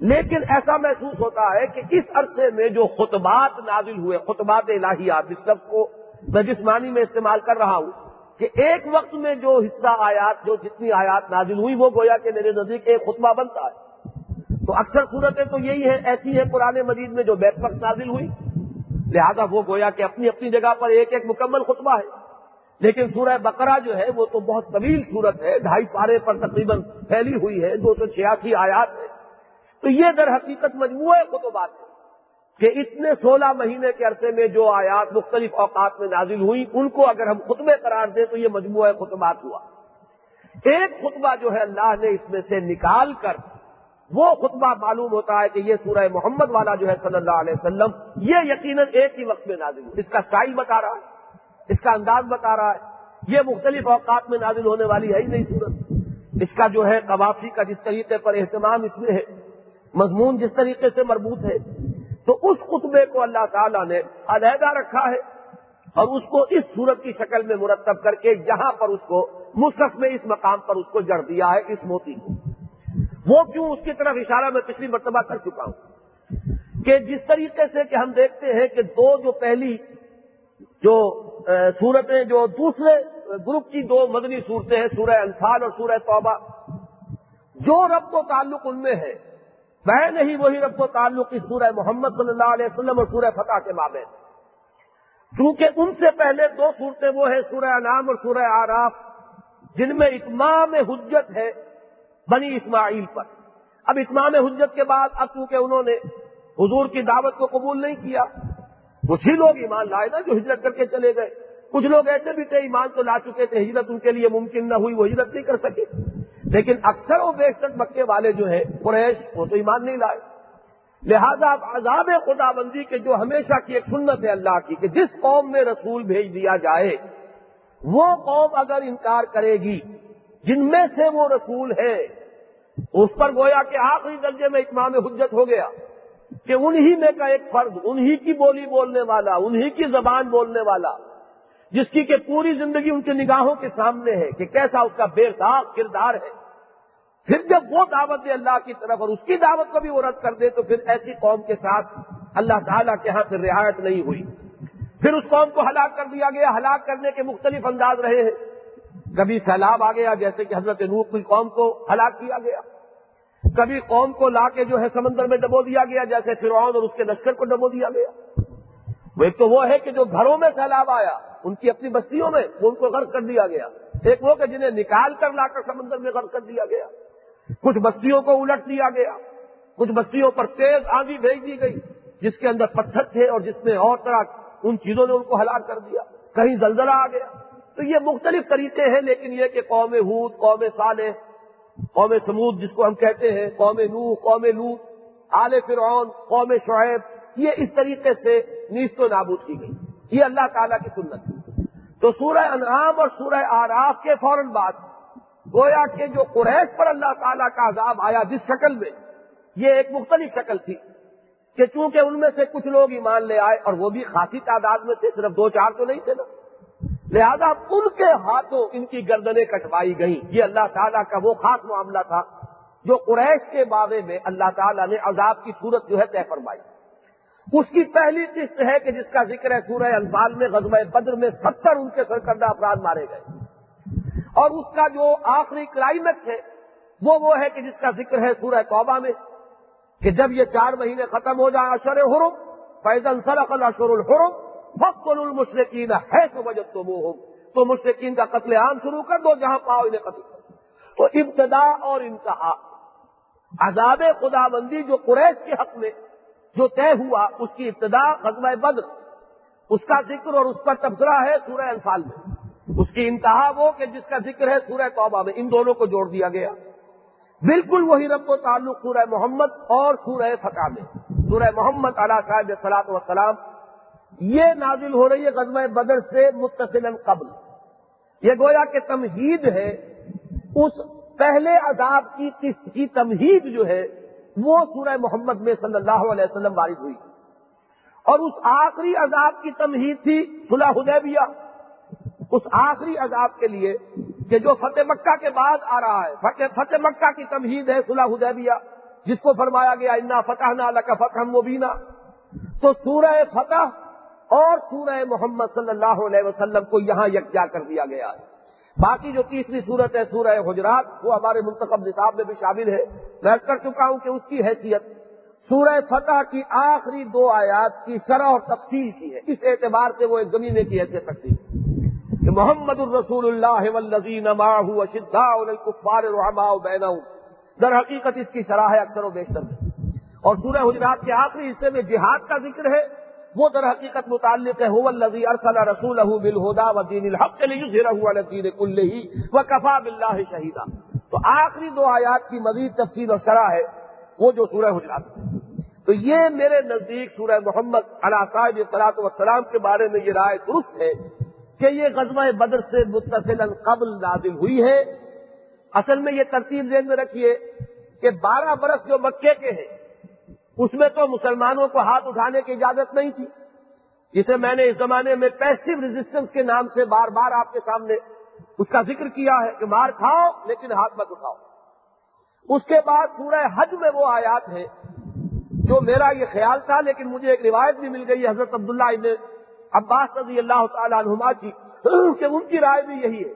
لیکن ایسا محسوس ہوتا ہے کہ اس عرصے میں جو خطبات نازل ہوئے، خطبات الہیات اس لفظ کو میں جس معنی میں استعمال کر رہا ہوں کہ ایک وقت میں جو حصہ آیات جو جتنی آیات نازل ہوئی، وہ گویا کہ میرے نزدیک ایک خطبہ بنتا ہے۔ تو اکثر صورتیں تو یہی ہے ایسی ہے پرانے مجید میں جو بیک وقت نازل ہوئی۔ لہذا وہ گویا کہ اپنی اپنی جگہ پر ایک ایک مکمل خطبہ ہے۔ لیکن سورہ بقرہ جو ہے وہ تو بہت طویل صورت ہے، ڈھائی پارے پر تقریباً پھیلی ہوئی ہے، دو سو چھیاسی آیات ہے تو یہ در حقیقت مجموعہ خطبات ہے کہ اتنے سولہ مہینے کے عرصے میں جو آیات مختلف اوقات میں نازل ہوئی، ان کو اگر ہم خطبے قرار دیں تو یہ مجموعہ خطبات ہوا۔ ایک خطبہ جو ہے اللہ نے اس میں سے نکال کر وہ خطبہ معلوم ہوتا ہے کہ یہ سورہ محمد والا جو ہے صلی اللہ علیہ وسلم، یہ یقیناً ایک ہی وقت میں نازل ہو اس کا اسٹائل بتا رہا ہے اس کا انداز بتا رہا ہے۔ یہ مختلف اوقات میں نازل ہونے والی ہے ہی نہیں صورت۔ اس کا جو ہے قوافی کا جس طریقے پر اہتمام اس میں ہے، مضمون جس طریقے سے مربوط ہے، تو اس خطبے کو اللہ تعالیٰ نے علیحدہ رکھا ہے اور اس کو اس صورت کی شکل میں مرتب کر کے یہاں پر اس کو مصحف میں اس مقام پر اس کو جڑ دیا ہے، اس موتی کو۔ وہ کیوں اس کی طرف اشارہ میں پچھلی مرتبہ کر چکا ہوں؟ کہ جس طریقے سے کہ ہم دیکھتے ہیں کہ دو جو پہلی جو صورتیں جو دوسرے گروپ کی دو مدنی صورتیں ہیں، سورہ انفال اور سورہ توبہ، جو رب کو تعلق ان میں ہے وہ نہیں، وہی رب و تعلق اس سورہ محمد صلی اللہ علیہ وسلم اور سورہ فتح کے مابین کیونکہ ان سے پہلے دو صورتیں وہ ہیں، سورہ انعام اور سورہ آراف جن میں اتمام حجت ہے بنی اسماعیل پر۔ اب اتمام حجت کے بعد، اب کیونکہ انہوں نے حضور کی دعوت کو قبول نہیں کیا کچھ ہی لوگ ایمان لائے نا جو ہجرت کر کے چلے گئے۔ کچھ لوگ ایسے بھی تھے ایمان تو لا چکے تھے، ہجرت ان کے لیے ممکن نہ ہوئی، وہ ہجرت نہیں کر سکے۔ لیکن اکثر و بیشتر مکے والے جو ہیں، قریش، وہ تو ایمان نہیں لائے۔ لہذا عذاب خدا بندی کے جو ہمیشہ کی ایک سنت ہے اللہ کی، کہ جس قوم میں رسول بھیج دیا جائے، وہ قوم اگر انکار کرے گی، جن میں سے وہ رسول ہے اس پر گویا کہ آخری درجے میں اتمام حجت ہو گیا۔ کہ انہی میں کا ایک فرد، انہی کی بولی بولنے والا، انہی کی زبان بولنے والا، جس کی کہ پوری زندگی ان کی نگاہوں کے سامنے ہے کہ کیسا اس کا بے داغ کردار ہے۔ پھر جب وہ دعوت دے اللہ کی طرف اور اس کی دعوت کو بھی وہ رد کر دے تو پھر ایسی قوم کے ساتھ اللہ تعالیٰ کے ہاں پھر رعایت نہیں ہوئی۔ پھر اس قوم کو ہلاک کر دیا گیا۔ ہلاک کرنے کے مختلف انداز رہے ہیں۔ کبھی سیلاب آ گیا، جیسے کہ حضرت نوح کی قوم کو ہلاک کیا گیا۔ کبھی قوم کو لا کے جو ہے سمندر میں ڈبو دیا گیا، جیسے فرعون اور اس کے لشکر کو ڈبو دیا گیا۔ وہ ایک تو وہ ہے کہ جو گھروں میں سیلاب آیا، ان کی اپنی بستیوں میں ان کو غرق کر دیا گیا۔ ایک وہ کہ جنہیں نکال کر لا کر سمندر میں غرق کر دیا گیا۔ کچھ بستیوں کو الٹ دیا گیا۔ کچھ بستیوں پر تیز آندھی بھیج دی گئی، جس کے اندر پتھر تھے اور جس میں اور طرح ان چیزوں نے ان کو ہلاک کر دیا۔ کہیں زلزلہ آ گیا۔ تو یہ مختلف طریقے ہیں، لیکن یہ کہ قوم ہود، قوم صالح قوم سمود جس کو ہم کہتے ہیں، قوم نوح، قوم لوت آل فرعون، قوم شعیب، یہ اس طریقے سے نیست و نابود کی گئی۔ یہ اللہ تعالیٰ کی سنت تھی۔ تو سورہ انعام اور سورہ آراف کے فوراً بعد گویا کہ جو قریش پر اللہ تعالیٰ کا عذاب آیا جس شکل میں، یہ ایک مختلف شکل تھی کہ چونکہ ان میں سے کچھ لوگ ایمان لے آئے اور وہ بھی خاصی تعداد میں تھے، صرف دو چار تو نہیں تھے نا۔ لہذا ان کے ہاتھوں ان کی گردنیں کٹوائی گئیں۔ یہ اللہ تعالیٰ کا وہ خاص معاملہ تھا جو قریش کے بارے میں اللہ تعالیٰ نے عذاب کی صورت جو ہے طے فرمائی۔ اس کی پہلی قسط ہے کہ جس کا ذکر ہے سورہ انفال میں، غزوہ بدر میں ستر ان کے سرکردہ افراد مارے گئے۔ اور اس کا جو آخری کلائمیکس ہے، وہ وہ ہے کہ جس کا ذکر ہے سورہ توبہ میں، کہ جب یہ چار مہینے ختم ہو جائیں اشر حرم پیدن سرقل اشر الحرم فخر المشرقین ہے تو بجت تو وہ تو مشرقین کا قتل عام شروع کر دو، جہاں پاؤ انہیں قتل کر تو ابتدا اور انتہا۔ عذاب خدا بندی جو قریش کے حق میں جو طے ہوا، اس کی ابتدا غزوہ بدر۔ اس کا ذکر اور اس پر تبصرہ ہے سورہ انفال میں۔ اس کی انتہا وہ کہ جس کا ذکر ہے سورہ توبہ میں، ان دونوں کو جوڑ دیا گیا۔ بالکل وہی رب و تعلق سورہ محمد اور سورہ فتح میں۔ سورہ محمد علیہ صاحب سلاط وسلام یہ نازل ہو رہی ہے غزوہ بدر سے متصل قبل یہ گویا کہ تمہید ہے، اس پہلے عذاب کی قسط کی تمہید جو ہے، وہ سورہ محمد میں صلی اللہ علیہ وسلم وارد ہوئی۔ اور اس آخری عذاب کی تمہید تھی صلح حدیبیہ۔ اس آخری عذاب کے لیے کہ جو فتح مکہ کے بعد آ رہا ہے، فتح مکہ کی تمہید ہے صلح حدیبیہ، جس کو فرمایا گیا، انا فتح نہ کا فتح مبینہ تو سورہ فتح اور سورہ محمد صلی اللہ علیہ وسلم کو یہاں یکجا کر دیا گیا ہے۔ باقی جو تیسری صورت ہے، سورہ حجرات، وہ ہمارے منتخب نصاب میں بھی شامل ہے۔ میں کر چکا ہوں کہ اس کی حیثیت سورہ فتح کی آخری دو آیات کی شرح اور تفصیل کی ہے۔ اس اعتبار سے وہ ایک زمینے کی حیثیت رکھتی ہے۔ کہ محمد الرسول اللہ والذین معه وشداء للكفار رحماء بینہم۔ در حقیقت اس کی شرح ہے اکثر و بیشتر میں اور سورہ حجرات کے آخری حصے میں جہاد کا ذکر ہے۔ وہ در حقیقت متعلق ہے الذي ارسل رسوله بالهدى ودين الحق ليظهره على الدين كله وكفى بالله شهيدا تو آخری دو آیات کی مزید تفصیل اور شرح ہے، وہ جو سورہ حجرات تو یہ میرے نزدیک سورہ محمد علیہ صاحب صلاحت وسلام کے بارے میں یہ رائے درست ہے کہ یہ غزوہ بدر سے متصل قبل نازل ہوئی ہے۔ اصل میں یہ ترتیب ذہن میں رکھیے کہ بارہ برس جو مکے کے ہیں اس میں تو مسلمانوں کو ہاتھ اٹھانے کی اجازت نہیں تھی، جسے میں نے اس زمانے میں پیسو ریزسٹنس کے نام سے بار بار آپ کے سامنے اس کا ذکر کیا ہے کہ مار کھاؤ لیکن ہاتھ مت اٹھاؤ۔ اس کے بعد سورہ حج میں وہ آیات ہیں جو میرا یہ خیال تھا، لیکن مجھے ایک روایت بھی مل گئی حضرت عبداللہ ابن عباس رضی اللہ تعالیٰ عنہما کی، کہ ان کی رائے بھی یہی ہے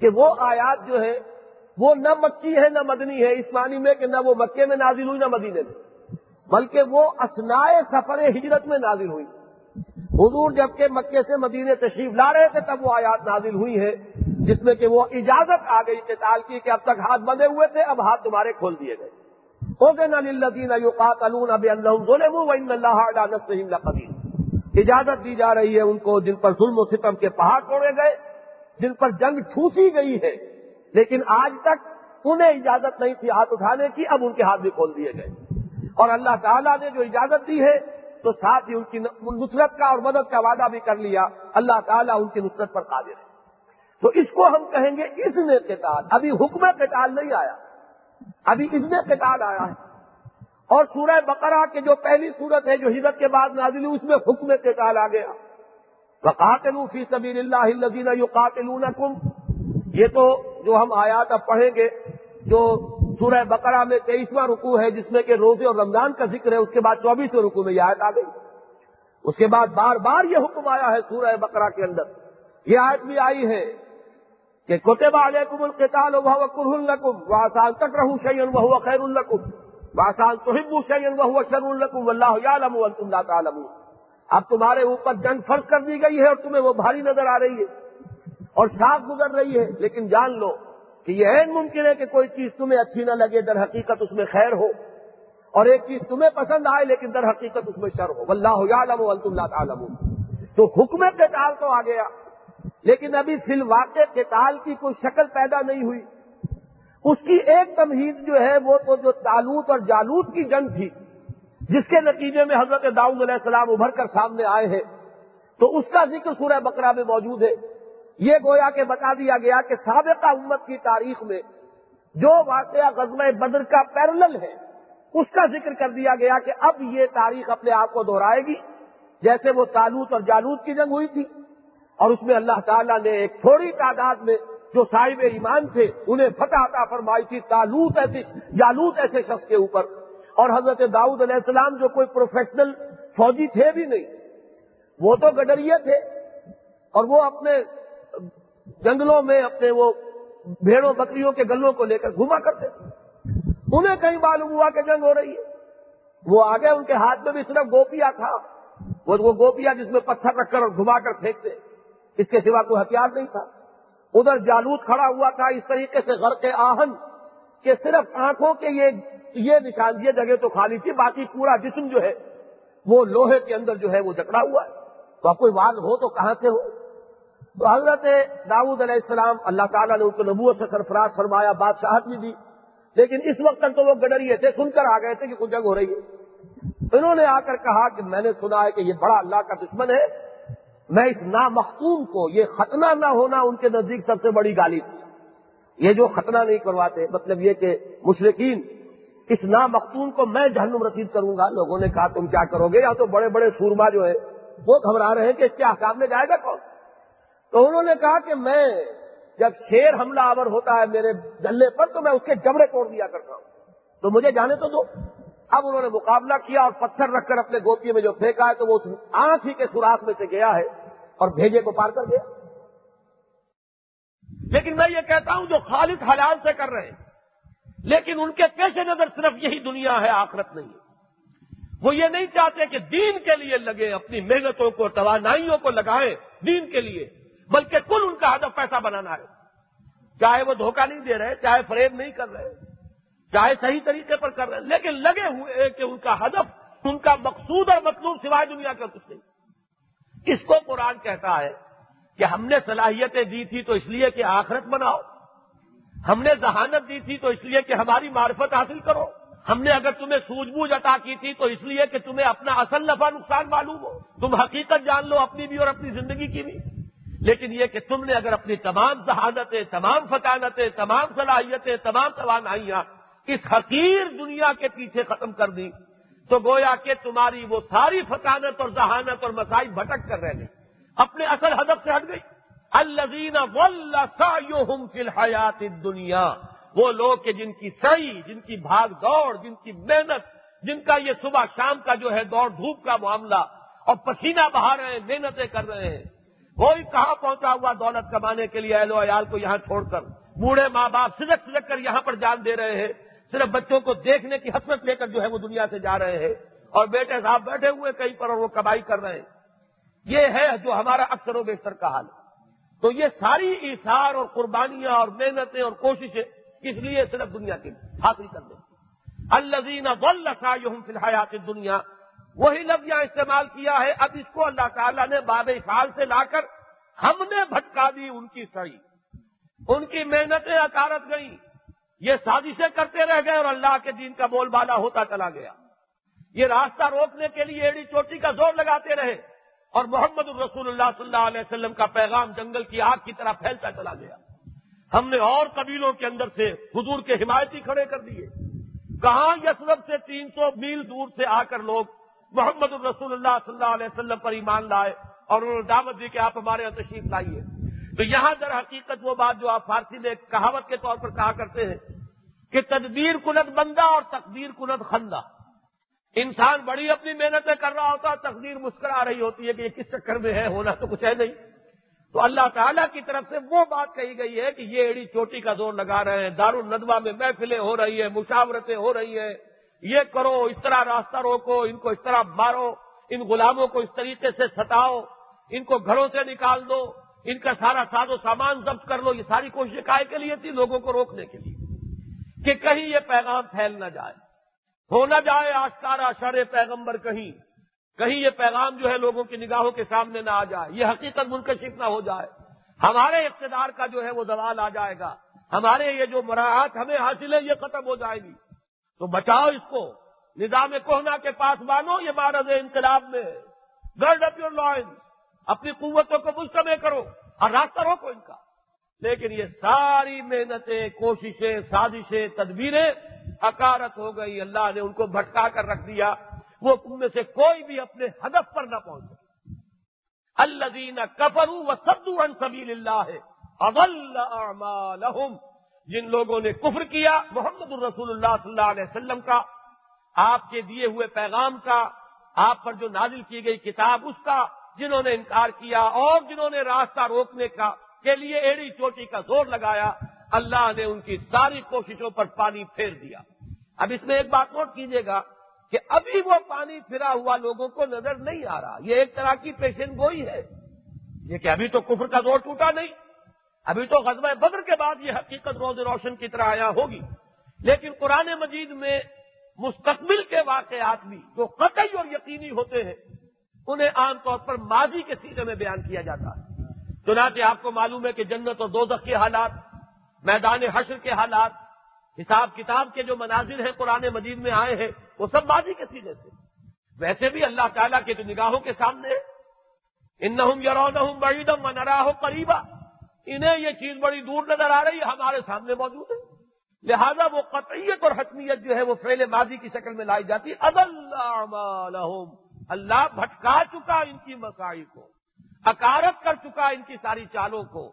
کہ وہ آیات جو ہے وہ نہ مکی ہے، نہ مدنی ہے، اس معنی میں کہ نہ وہ مکے میں نازل ہوئی، نہ مدینے میں۔ بلکہ وہ اسنائے سفر ہجرت میں نازل ہوئی۔ حضور جبکہ مکے سے مدینے تشریف لا رہے تھے، تب وہ آیات نازل ہوئی ہے جس میں کہ وہ اجازت آ گئی قتال کی کہ اب تک ہاتھ بندے ہوئے تھے، اب ہاتھ تمہارے کھول دیے گئے۔ اجازت دی جا رہی ہے ان کو جن پر ظلم و ستم کے پہاڑ توڑے گئے، جن پر جنگ ٹھوسی گئی ہے، لیکن آج تک انہیں اجازت نہیں تھی ہاتھ اٹھانے کی، اب ان کے ہاتھ بھی کھول دیے گئے۔ اور اللہ تعالیٰ نے جو اجازت دی ہے، تو ساتھ ہی ان کی نصرت کا اور مدد کا وعدہ بھی کر لیا۔ اللہ تعالیٰ ان کی نصرت پر قادر ہے۔ تو اس کو ہم کہیں گے اس میں قتال ابھی حکم قتال نہیں آیا۔ ابھی اس قتال آیا ہے۔ اور سورہ بقرہ کے جو پہلی صورت ہے، جو ہجرت کے بعد نازل ہوئی، اس میں حکم قتال آ گیا۔ وقاتل فی سبیل اللہ الذین یقاتلونکم یہ تو جو ہم آیات اب پڑھیں گے، جو سورہ بقرہ میں تیئیسواں رکو ہے، جس میں کہ روزے اور رمضان کا ذکر ہے، اس کے بعد چوبیسویں رکو میں یہ آیت آ گئی۔ اس کے بعد بار بار یہ حکم آیا ہے سورہ بقرہ کے اندر۔ یہ آیت بھی آئی ہے کہ کوتبہ علیکم القتال وہ کرہ القم وہ آسان تک رہوں شعین وہ خیر القم وہ آسان تو شعین وہ شر القم اللہ عالم تم تعالم اب تمہارے اوپر جنگ فرض کر دی گئی ہے اور تمہیں وہ بھاری نظر آ رہی ہے اور صاف گزر رہی ہے، لیکن جان لو کہ یہ عین ممکن ہے کہ کوئی چیز تمہیں اچھی نہ لگے، در حقیقت اس میں خیر ہو۔ اور ایک چیز تمہیں پسند آئے، لیکن در حقیقت اس میں شر ہو۔ اللہ عالم اللہ عالم تو حکم قتال تو آ گیا۔ لیکن ابھی فی الواقع قتال کی کوئی شکل پیدا نہیں ہوئی۔ اس کی ایک تمہید جو ہے، وہ تو جو تالوت اور جالوت کی جنگ تھی، جس کے نتیجے میں حضرت داؤد علیہ السلام ابھر کر سامنے آئے ہیں۔ تو اس کا ذکر سورہ بقرہ میں موجود ہے۔ یہ گویا کہ بتا دیا گیا کہ سابقہ امت کی تاریخ میں جو واقعہ غزل بدر کا پیرل ہے، اس کا ذکر کر دیا گیا کہ اب یہ تاریخ اپنے آپ کو دہرائے گی، جیسے وہ تالوت اور جالوت کی جنگ ہوئی تھی۔ اور اس میں اللہ تعالیٰ نے ایک تھوڑی تعداد میں جو صاحب ایمان تھے، انہیں فتح عطا فرمائی تھی تالوت ایسے، جالوت ایسے شخص کے اوپر۔ اور حضرت داؤد علیہ السلام جو کوئی پروفیشنل فوجی تھے بھی نہیں، وہ تو گڈریے تھے۔ اور وہ اپنے جنگلوں میں اپنے وہ بھیڑوں بکریوں کے گلوں کو لے کر گھما کرتے انہیں کہیں معلوم ہوا کہ جنگ ہو رہی ہے۔ وہ آگے ان کے ہاتھ میں بھی صرف گوپیا تھا۔ وہ گوپیا جس میں پتھر رکھ کر اور گھما کر پھینکتے۔ اس کے سوا کوئی ہتھیار نہیں تھا۔ ادھر جالوت کھڑا ہوا تھا۔ اس طریقے سے غرق آہن کہ صرف آنکھوں کے یہ یہ نشان یہ جگہ تو خالی تھی۔ باقی پورا جسم جو ہے وہ لوہے کے اندر جو ہے وہ جکڑا ہوا ہے۔ تو اب کوئی واضح ہو تو کہاں سے ہو؟ تو حضرت داود علیہ السلام اللہ تعالیٰ نے ان کو نبوت سے سرفراز فرمایا بادشاہت بھی۔ دی لیکن اس وقت تک تو وہ گڈریے تھے، سن کر آ گئے تھے کہ کچھ جنگ ہو رہی ہے۔ انہوں نے آ کر کہا کہ میں نے سنا ہے کہ یہ بڑا اللہ کا دشمن ہے۔ میں اس نامختوم کو، یہ ختنہ نہ ہونا ان کے نزدیک سب سے بڑی گالی تھی۔ یہ جو ختنہ نہیں کرواتے مطلب یہ کہ مشرقین اس نامختوم کو میں جہنم رسید کروں گا۔ لوگوں نے کہا، تم کیا کرو گے؟ یا تو بڑے بڑے سورما جو ہے وہ گھبرا رہے ہیں کہ اس کے آکام میں جائے گا کون؟ تو انہوں نے کہا کہ میں جب شیر حملہ آور ہوتا ہے میرے گلے پر تو میں اس کے جبڑے توڑ دیا کرتا ہوں۔ تو مجھے جانے تو دو۔ اب انہوں نے مقابلہ کیا اور پتھر رکھ کر اپنے گوپی میں جو پھینکا ہے تو وہ آنکھ ہی کے سوراخ میں سے گیا ہے اور بھیجے کو پار کر گیا۔ لیکن میں یہ کہتا ہوں جو خالد حلال سے کر رہے ہیں، لیکن ان کے پیش نظر صرف یہی دنیا ہے، آخرت نہیں وہ یہ نہیں چاہتے کہ دین کے لیے لگے، اپنی محنتوں کو، توانائیوں کو لگائیں دین کے لیے۔ بلکہ کل ان کا ہدف پیسہ بنانا ہے۔ چاہے وہ دھوکہ نہیں دے رہے، چاہے فریب نہیں کر رہے، چاہے صحیح طریقے پر کر رہے، لیکن لگے ہوئے کہ ان کا ہدف، ان کا مقصود اور مطلوب سوائے دنیا کا کچھ نہیں۔ کس کو قرآن کہتا ہے کہ ہم نے صلاحیتیں دی تھی تو اس لیے کہ آخرت بناؤ۔ ہم نے ذہانت دی تھی تو اس لیے کہ ہماری معرفت حاصل کرو۔ ہم نے اگر تمہیں سوجھ بوجھ عطا کی تھی تو اس لیے کہ تمہیں اپنا اصل نفع نقصان معلوم ہو۔ تم حقیقت جان لو اپنی بھی اور اپنی زندگی کی بھی۔ لیکن یہ کہ تم نے اگر اپنی تمام ذہانتیں، تمام فطانتیں، تمام صلاحیتیں، تمام توانائیاں اس حقیر دنیا کے پیچھے ختم کر دی، تو گویا کہ تمہاری وہ ساری فطانت اور ذہانت اور مسائل بھٹک کر رہ گئی اپنے اصل ہدف سے ہٹ گئی الزین فی الحیات دنیا وہ لوگ کہ جن کی سعی، جن کی بھاگ دوڑ، جن کی محنت، جن کا یہ صبح شام کا جو ہے دوڑ دھوپ کا معاملہ اور پسینہ بہا رہے ہیں، محنتیں کر رہے ہیں۔ کوئی کہاں پہنچا ہوا دولت کمانے کے لیے اہل و عیال کو یہاں چھوڑ کر؟ بوڑھے ماں باپ سلک سلک کر یہاں پر جان دے رہے ہیں۔ صرف بچوں کو دیکھنے کی حسرت لے کر جو ہے وہ دنیا سے جا رہے ہیں۔ اور بیٹے صاحب بیٹھے ہوئے کہیں پر اور وہ کمائی کر رہے ہیں۔ یہ ہے جو ہمارا اکثر و بیشتر کا حال۔ تو یہ ساری ایسار اور قربانیاں اور محنتیں اور کوششیں اس لیے صرف دنیا کی حاصل کر دیں۔ الزین فی الحیات دنیا وہی لفظ یہاں استعمال کیا ہے۔ اب اس کو اللہ تعالیٰ نے باب افعال سے لا کر ہم نے بھٹکا دی ان کی سڑی۔ ان کی محنتیں اکارت گئی یہ سازشیں کرتے رہ گئے اور اللہ کے دین کا بول بالا ہوتا چلا گیا۔ یہ راستہ روکنے کے لیے ایڑی چوٹی کا زور لگاتے رہے اور محمد الرسول اللہ صلی اللہ علیہ وسلم کا پیغام جنگل کی آگ کی طرح پھیلتا چلا گیا۔ ہم نے اور قبیلوں کے اندر سے حضور کے حمایتی کھڑے کر دیے۔ کہاں یسرف سے تین سو میل دور سے آ کر لوگ محمد الرسول اللہ صلی اللہ علیہ وسلم پر ایمان لائے اور انہوں نے دعوت دی کہ آپ ہمارے یہاں تشریف لائیے۔ تو یہاں در حقیقت وہ بات جو آپ فارسی میں کہاوت کے طور پر کہا کرتے ہیں کہ تدبیر کنت بندہ اور تقدیر کنت خندہ۔ انسان بڑی اپنی محنتیں کر رہا ہوتا تقدیر مسکرا رہی ہوتی ہے کہ یہ کس چکر میں ہے، ہونا تو کچھ ہے نہیں۔ تو اللہ تعالیٰ کی طرف سے وہ بات کہی گئی ہے کہ یہ ایڑی چوٹی کا زور لگا رہے ہیں دار الندوا میں محفلیں ہو رہی ہیں، مشاورتیں ہو رہی ہیں۔ یہ کرو، اس طرح راستہ روکو، ان کو اس طرح مارو، ان غلاموں کو اس طریقے سے ستاؤ، ان کو گھروں سے نکال دو، ان کا سارا ساز و سامان ضبط کر لو، یہ ساری کوششیں کائے کے لیے تھی لوگوں کو روکنے کے لیے۔ کہ کہیں یہ پیغام پھیل نہ جائے، ہو نہ جائے آشکارا شر پیغمبر کہیں کہیں یہ پیغام جو ہے لوگوں کی نگاہوں کے سامنے نہ آ جائے، یہ حقیقت منکشف نہ ہو جائے۔ ہمارے اقتدار کا جو ہے وہ زوال آ جائے گا، ہمارے یہ جو مراحت ہمیں حاصل ہے، یہ ختم ہو جائے گی۔ تو بچاؤ اس کو۔ نظام کوہنا کے پاس مانو، یہ مہاراج انقلاب میں گرڈ اپ یور لائن اپنی قوتوں کو مجتمع کرو۔ اور راستہ روکو ان کا۔ لیکن یہ ساری محنتیں، کوششیں، سازشیں، تدبیریں اکارت ہو گئی۔ اللہ نے ان کو بھٹکا کر رکھ دیا۔ وہ تم میں سے کوئی بھی اپنے ہدف پر نہ پہنچے اللہ دین کفرو و سدو ان سبیل اللہ ہے جن لوگوں نے کفر کیا، محمد الرسول اللہ صلی اللہ علیہ وسلم کا، آپ کے دیے ہوئے پیغام کا، آپ پر جو نازل کی گئی کتاب اس کا، جنہوں نے انکار کیا اور جنہوں نے راستہ روکنے کا، کے لیے ایڑی چوٹی کا زور لگایا، اللہ نے ان کی ساری کوششوں پر پانی پھیر دیا۔ اب اس میں ایک بات نوٹ کیجیے گا کہ ابھی وہ پانی پھرا ہوا لوگوں کو نظر نہیں آ رہا۔ یہ ایک طرح کی پیشن گوئی ہے۔ یہ کہ ابھی تو کفر کا زور ٹوٹا نہیں۔ ابھی تو غزوہ بدر کے بعد یہ حقیقت روز روشن کی طرح آیا ہوگی۔ لیکن قرآن مجید میں مستقبل کے واقعات بھی جو قطعی اور یقینی ہوتے ہیں، انہیں عام طور پر ماضی کے سیزے میں بیان کیا جاتا ہے۔ چنانچہ آپ کو معلوم ہے کہ جنت و دوزخ کے حالات، میدان حشر کے حالات، حساب کتاب کے جو مناظر ہیں قرآن مجید میں آئے ہیں، وہ سب ماضی کے سیزے سے۔ ویسے بھی اللہ تعالیٰ کے جو نگاہوں کے سامنے ان نہ بڑیدم نرا ہو قریبا انہیں یہ چیز بڑی دور نظر آ رہی ہے، ہمارے سامنے موجود ہے۔ لہذا وہ قطعیت اور حتمیت جو ہے وہ فیل ماضی کی شکل میں لائی جاتی۔ اب اللہ اللہ بھٹکا چکا ان کی مسائی کو، اکارت کر چکا ان کی ساری چالوں کو۔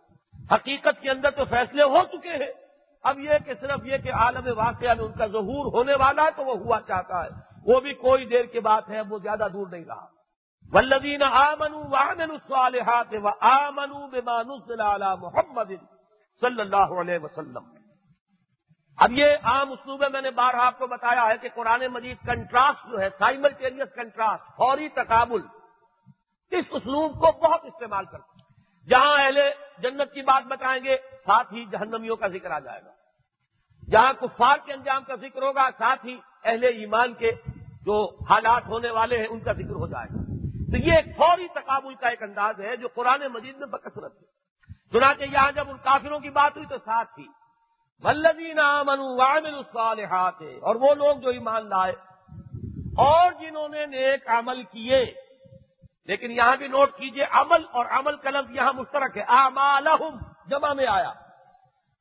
حقیقت کے اندر تو فیصلے ہو چکے ہیں۔ اب یہ کہ صرف یہ کہ عالم واقعہ میں ان کا ظہور ہونے والا ہے تو وہ ہوا چاہتا ہے۔ وہ بھی کوئی دیر کے بات ہے، وہ زیادہ دور نہیں رہا۔ ولدین آمنو وامن الصالحات و آمنو بمانزل علی محمد صلی اللہ علیہ وسلم۔ اب یہ عام اسلوب میں نے بارہ آپ کو بتایا ہے کہ قرآن مجید کنٹراسٹ جو ہے سائملٹینیس کنٹراسٹ فوری تقابل، اس اسلوب کو بہت استعمال کرتے ہیں۔ جہاں اہل جنت کی بات بتائیں گے، ساتھ ہی جہنمیوں کا ذکر آ جائے گا۔ جہاں کفار کے انجام کا ذکر ہوگا، ساتھ ہی اہل ایمان کے جو حالات ہونے والے ہیں، ان کا ذکر ہو جائے گا۔ تو یہ ایک فوری تقابل کا ایک انداز ہے جو قرآن مجید میں بکثرت ہے۔ سنا کہ یہاں جب ان کافروں کی بات ہوئی تو ساتھ ہی۔ ولدین امن الصالحات، اور وہ لوگ جو ایمان لائے اور جنہوں نے نیک عمل کیے۔ لیکن یہاں بھی نوٹ کیجیے، عمل اور عمل کا لفظ یہاں مشترک ہے۔ آمالہم جمع میں آیا۔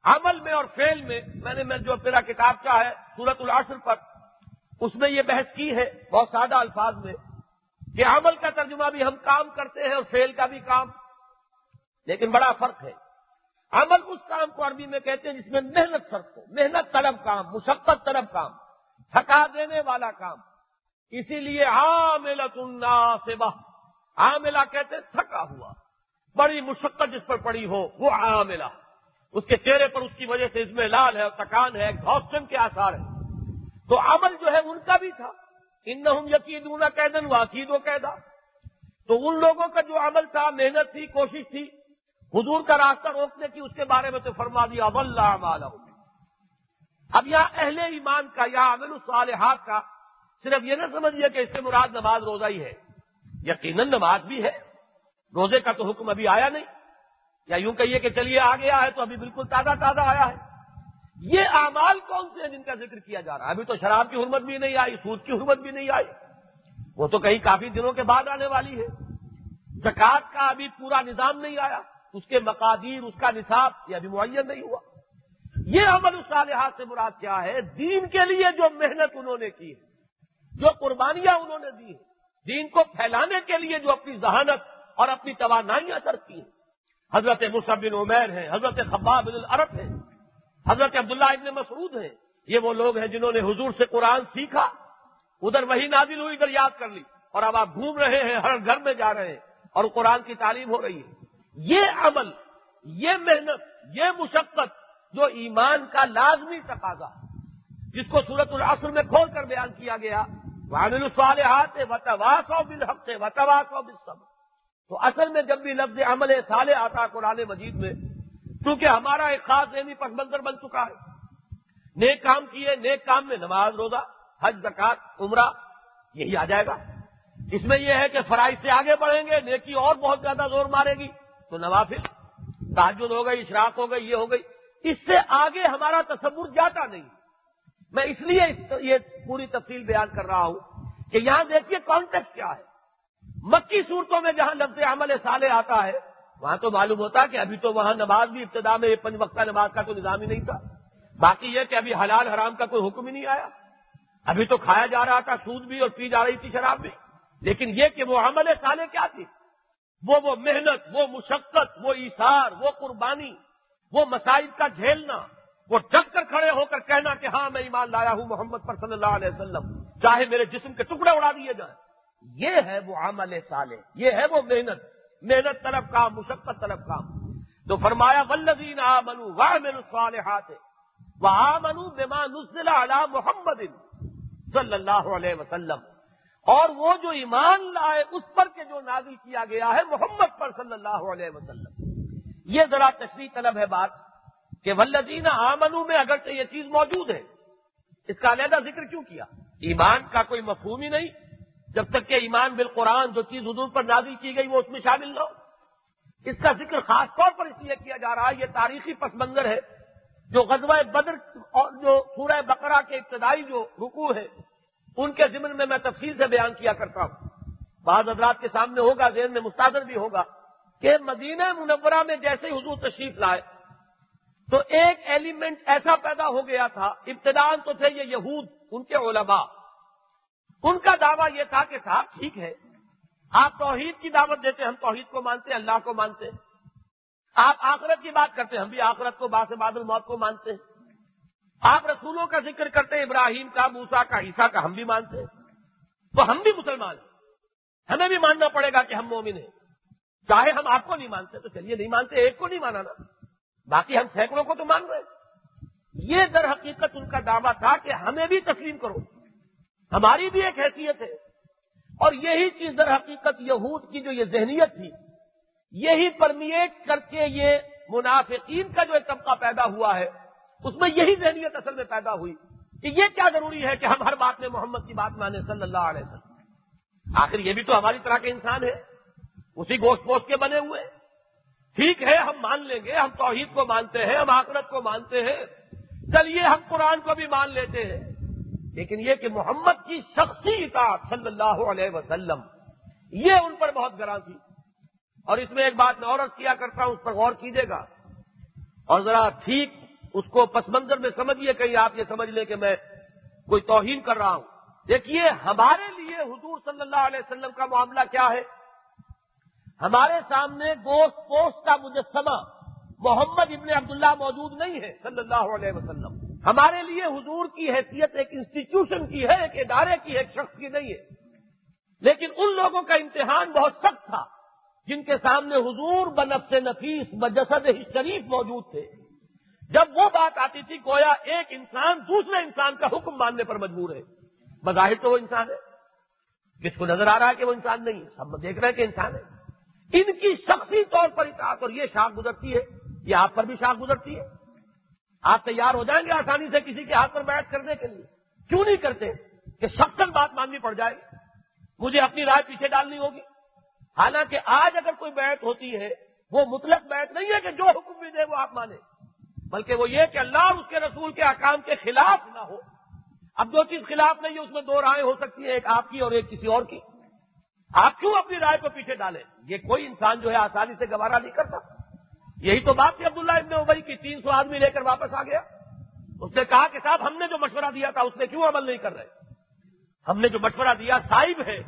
عمل میں اور فیل میں میں نے میں جو میرا کتاب کا ہے سورت العصر پر، اس میں یہ بحث کی ہے بہت سادہ الفاظ میں۔ کہ عمل کا ترجمہ بھی ہم کام کرتے ہیں اور فیل کا بھی کام۔ لیکن بڑا فرق ہے۔ عمل اس کام کو عربی میں کہتے ہیں جس میں محنت فرق ہو، محنت طلب کام، مشقت طلب کام، تھکا دینے والا کام۔ اسی لیے عاملت الناصبہ عاملہ کہتے تھکا ہوا۔ بڑی مشقت جس پر پڑی ہو، وہ عاملہ۔ اس کے چہرے پر اس کی وجہ سے اس میں لال ہے اور تکان ہے گھوسٹن کے آثار ہے تو عمل جو ہے ان کا بھی تھا۔ ان نہ یقین قیدن واقید و قیدا۔ تو ان لوگوں کا جو عمل تھا، محنت تھی، کوشش تھی، حضور کا راستہ روکنے کی، اس کے بارے میں تو فرما دیا اللہ اب یہاں اہل ایمان کا، یا عمل الصالحات کا، صرف یہ نہ سمجھیے کہ اس سے مراد نماز روزہ ہی ہے۔ یقیناً نماز بھی ہے۔ روزے کا تو حکم ابھی آیا نہیں۔ یا یوں کہیے کہ چلیے آ گیا ہے تو ابھی بالکل تازہ تازہ آیا ہے۔ یہ اعمال کون سے ہیں جن کا ذکر کیا جا رہا ہے؟ ابھی تو شراب کی حرمت بھی نہیں آئی، سود کی حرمت بھی نہیں آئی۔ وہ تو کہیں کافی دنوں کے بعد آنے والی ہے۔ زکات کا ابھی پورا نظام نہیں آیا۔ اس کے مقادیر، اس کا نصاب یہ ابھی معین نہیں ہوا۔ یہ عمل الصالحات سے مراد کیا ہے؟ دین کے لیے جو محنت انہوں نے کی ہے، جو قربانیاں انہوں نے دی ہیں، دین کو پھیلانے کے لیے جو اپنی ذہانت اور اپنی توانائیاں کرتی ہیں۔ حضرت مصعب بن عمیر ہیں، حضرت خباب بن العرب ہیں۔ حضرت عبداللہ ابن مسعود ہیں۔ یہ وہ لوگ ہیں جنہوں نے حضور سے قرآن سیکھا۔ ادھر وہی نازل ہوئی، ادھر یاد کر لی۔ اور اب آپ گھوم رہے ہیں، ہر گھر میں جا رہے ہیں اور قرآن کی تعلیم ہو رہی ہے۔ یہ عمل، یہ محنت، یہ مشقت جو ایمان کا لازمی تقاضا، جس کو سورت العصر میں کھول کر بیان کیا گیا وامل الصالحات وتواس و بالحق سے وتواس و تو اصل میں جب بھی لفظ عمل صالح آتا قرآن مجید میں کیونکہ ہمارا ایک خاص ذہنی پس منظر بن چکا ہے۔ نیک کام کیے، نیک کام میں نماز، روزہ، حج زکات عمرہ، یہی آ جائے گا۔ اس میں یہ ہے کہ فرائض سے آگے بڑھیں گے، نیکی اور بہت زیادہ زور مارے گی۔ تو نوافل تعجد ہو گئی، اشراق ہو گئی، یہ ہو گئی۔ اس سے آگے ہمارا تصور جاتا نہیں۔ میں اس لیے یہ پوری تفصیل بیان کر رہا ہوں کہ یہاں دیکھیے کانٹیکٹ کیا ہے۔ مکی صورتوں میں جہاں لفظ عمل سالے آتا ہے وہاں تو معلوم ہوتا کہ ابھی تو وہاں نماز بھی ابتدا میں پنج وقتہ نماز کا تو نظام ہی نہیں تھا۔ باقی یہ کہ ابھی حلال حرام کا کوئی حکم ہی نہیں آیا۔ ابھی تو کھایا جا رہا تھا، سود بھی اور پی جا رہی تھی شراب بھی۔ لیکن یہ کہ وہ عمل سالے کیا تھی؟ وہ وہ محنت، وہ مشقت، وہ ایثار، وہ قربانی، وہ مسائل کا جھیلنا، وہ ڈک کر کھڑے ہو کر کہنا کہ ہاں میں ایمان لایا ہوں محمد پر صلی اللہ علیہ وسلم۔ چاہے میرے جسم کے ٹکڑے اڑا دیے جائیں۔ یہ ہے وہ عمل سالے یہ ہے وہ محنت۔ محنت طلب کام، مشقت طلب کام۔ تو فرمایا ولدین آ منو واہ میرے سوال ہاتھ وہ آ منو علی محمد صلی اللہ علیہ وسلم۔ اور وہ جو ایمان لائے، اس پر کے جو نازل کیا گیا ہے، محمد پر صلی اللہ علیہ وسلم۔ یہ ذرا تشریح طلب ہے بات کہ ولدین آمنو میں اگر یہ چیز موجود ہے، اس کا علیحدہ ذکر کیوں کیا؟ ایمان کا کوئی مفہوم ہی نہیں۔ جب تک کہ ایمان بالقرآن جو چیز حضور پر نازل کی گئی وہ اس میں شامل نہ ہو۔ اس کا ذکر خاص طور پر اس لیے کیا جا رہا ہے، یہ تاریخی پس منظر ہے۔ جو غزوہ بدر اور جو سورہ بقرہ کے ابتدائی جو رکو ہے، ان کے ذمن میں میں تفصیل سے بیان کیا کرتا ہوں۔ بعض حضرات کے سامنے ہوگا، ذہن میں مستدر بھی ہوگا کہ مدینہ منورہ میں جیسے حضور تشریف لائے، تو ایک ایلیمنٹ ایسا پیدا ہو گیا تھا۔ ابتدان تو تھے یہ یہود، ان کے علماء۔ ان کا دعویٰ یہ تھا کہ صاحب ٹھیک ہے، آپ توحید کی دعوت دیتے، ہم توحید کو مانتے، اللہ کو مانتے۔ آپ آخرت کی بات کرتے، ہم بھی آخرت کو باس بادل موت کو مانتے۔ ہیں آپ رسولوں کا ذکر کرتے ہیں ابراہیم کا موسا کا، عیسیٰ کا، ہم بھی مانتے۔ ہیں تو ہم بھی مسلمان ہیں۔ ہمیں بھی ماننا پڑے گا کہ ہم مومن ہیں۔ چاہے ہم آپ کو نہیں مانتے، تو چلیے، نہیں مانتے، ایک کو نہیں مانا نا باقی ہم سینکڑوں کو تو مان رہے ہیں۔ یہ در حقیقت ان کا دعویٰ تھا کہ ہمیں بھی تسلیم کرو۔ ہماری بھی ایک حیثیت ہے۔ اور یہی چیز در حقیقت یہود کی جو یہ ذہنیت تھی، یہی پرمیٹ کر کے یہ منافقین کا جو ایک طبقہ پیدا ہوا ہے، اس میں یہی ذہنیت اصل میں پیدا ہوئی کہ یہ کیا ضروری ہے کہ ہم ہر بات میں محمد کی بات مانیں صلی اللہ علیہ وسلم۔ آخر یہ بھی تو ہماری طرح کے انسان ہے اسی گوشت پوش کے بنے ہوئے۔ ٹھیک ہے، ہم مان لیں گے، ہم توحید کو مانتے ہیں، ہم آخرت کو مانتے ہیں۔ چلیے، ہم قرآن کو بھی مان لیتے ہیں۔ لیکن یہ کہ محمد کی شخصی اطاعت صلی اللہ علیہ وسلم، یہ ان پر بہت گراں تھی۔ اور اس میں ایک بات میں اور کیا کرتا ہوں، اس پر غور کیجیے گا۔ اور ذرا ٹھیک اس کو پس منظر میں سمجھیے کہیں آپ یہ سمجھ لیں کہ میں کوئی توہین کر رہا ہوں۔ دیکھیے ہمارے لیے حضور صلی اللہ علیہ وسلم کا معاملہ کیا ہے؟ ہمارے سامنے گوشت پوسٹ کا مجسمہ محمد ابن عبداللہ موجود نہیں ہے صلی اللہ علیہ وسلم۔ ہمارے لیے حضور کی حیثیت ایک انسٹیٹیوشن کی ہے، ایک ادارے کی ہے ایک شخص کی نہیں ہے۔ لیکن ان لوگوں کا امتحان بہت سخت تھا، جن کے سامنے حضور بنفس نفیس، بجسد شریف موجود تھے۔ جب وہ بات آتی تھی، گویا ایک انسان دوسرے انسان کا حکم ماننے پر مجبور ہے۔ بظاہر تو وہ انسان ہے۔ جس کو نظر آ رہا ہے کہ وہ انسان نہیں؟ ہے سب دیکھ رہے ہیں کہ انسان ہے۔ ان کی شخصی طور پر اطاعت، اور یہ شاخ گزرتی ہے، یہ آپ پر بھی شاخ گزرتی ہے۔ آپ تیار ہو جائیں گے آسانی سے کسی کے ہاتھ پر بیٹھ کرنے کے لیے۔ کیوں نہیں کرتے کہ شخصن بات ماننی پڑ جائے؟ گی مجھے اپنی رائے پیچھے ڈالنی ہوگی۔ حالانکہ آج اگر کوئی بیٹھ ہوتی ہے، وہ مطلق بیٹھ نہیں ہے کہ جو حکم بھی دے وہ آپ مانیں بلکہ وہ یہ کہ اللہ اور اس کے رسول کے احکام کے خلاف نہ ہو۔ اب جو چیز خلاف نہیں ہے، اس میں دو رائے ہو سکتی ہیں، ایک آپ کی اور ایک کسی اور کی۔ آپ کیوں اپنی رائے کو پیچھے ڈالیں؟ یہ کوئی انسان جو ہے آسانی سے گوارا نہیں کرتا۔ یہی تو بات تھی عبداللہ ابن ابئی کی، تین سو آدمی لے کر واپس آ گیا۔ اس نے کہا کہ صاحب، ہم نے جو مشورہ دیا تھا، اس نے کیوں عمل نہیں کر رہے؟ ہم نے جو مشورہ دیا صاحب ہے،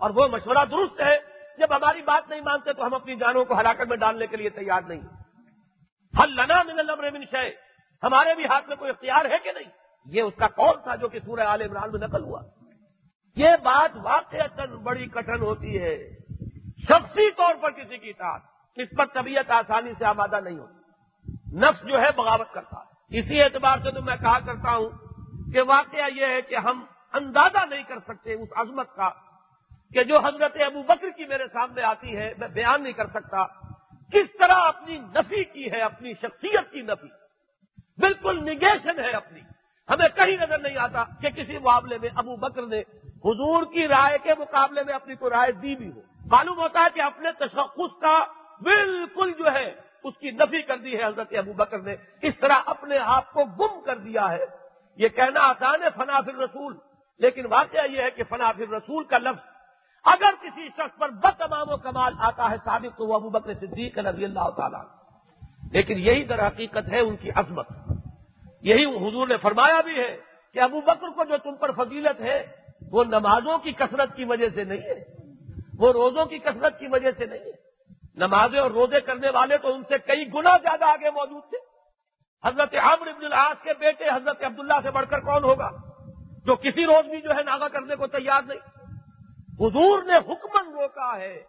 اور وہ مشورہ درست ہے۔ جب ہماری بات نہیں مانتے تو ہم اپنی جانوں کو ہلاکت میں ڈالنے کے لیے تیار نہیں۔ حل لنا من الامر من شے ہمارے بھی ہاتھ میں کوئی اختیار ہے کہ نہیں؟ یہ اس کا کون تھا جو کہ سورہ عال عمران میں نقل ہوا۔ یہ بات واقع بڑی کٹن ہوتی ہے، شخصی طور پر کسی کی اطاعت۔ اس پر طبیعت آسانی سے آبادہ نہیں ہوتی۔ نفس جو ہے بغاوت کرتا ہے۔ اسی اعتبار سے تو میں کہا کرتا ہوں کہ واقعہ یہ ہے کہ ہم اندازہ نہیں کر سکتے اس عظمت کا کہ جو حضرت ابو بکر کی میرے سامنے آتی ہے، میں بیان نہیں کر سکتا۔ کس طرح اپنی نفی کی ہے، اپنی شخصیت کی نفی۔ بالکل نگیشن ہے اپنی۔ ہمیں کہیں نظر نہیں آتا کہ کسی معاملے میں ابو بکر نے حضور کی رائے کے مقابلے میں اپنی کوئی رائے دی بھی ہو۔ معلوم ہوتا ہے کہ اپنے تشخص کا بالکل جو ہے، اس کی نفی کر دی ہے حضرت ابو بکر نے۔ اس طرح اپنے آپ کو گم کر دیا ہے۔ یہ کہنا آسان ہے فنافر رسول لیکن واقعہ یہ ہے کہ فنافر رسول کا لفظ اگر کسی شخص پر بتمام و کمال آتا ہے ثابت، تو وہ ابو بکر صدیق رضی اللہ تعالیٰ لیکن یہی در حقیقت ہے ان کی عظمت۔ یہی حضور نے فرمایا بھی ہے کہ ابو بکر کو جو تم پر فضیلت ہے، وہ نمازوں کی کثرت کی وجہ سے نہیں ہے۔ وہ روزوں کی کثرت کی وجہ سے نہیں ہے۔ نمازیں اور روزے کرنے والے تو ان سے کئی گنا زیادہ آگے موجود تھے۔ حضرت عمر ابن العاص کے بیٹے حضرت عبداللہ سے بڑھ کر کون ہوگا جو کسی روز بھی جو ہے ناغا کرنے کو تیار نہیں؟ حضور نے حکمن روکا ہے۔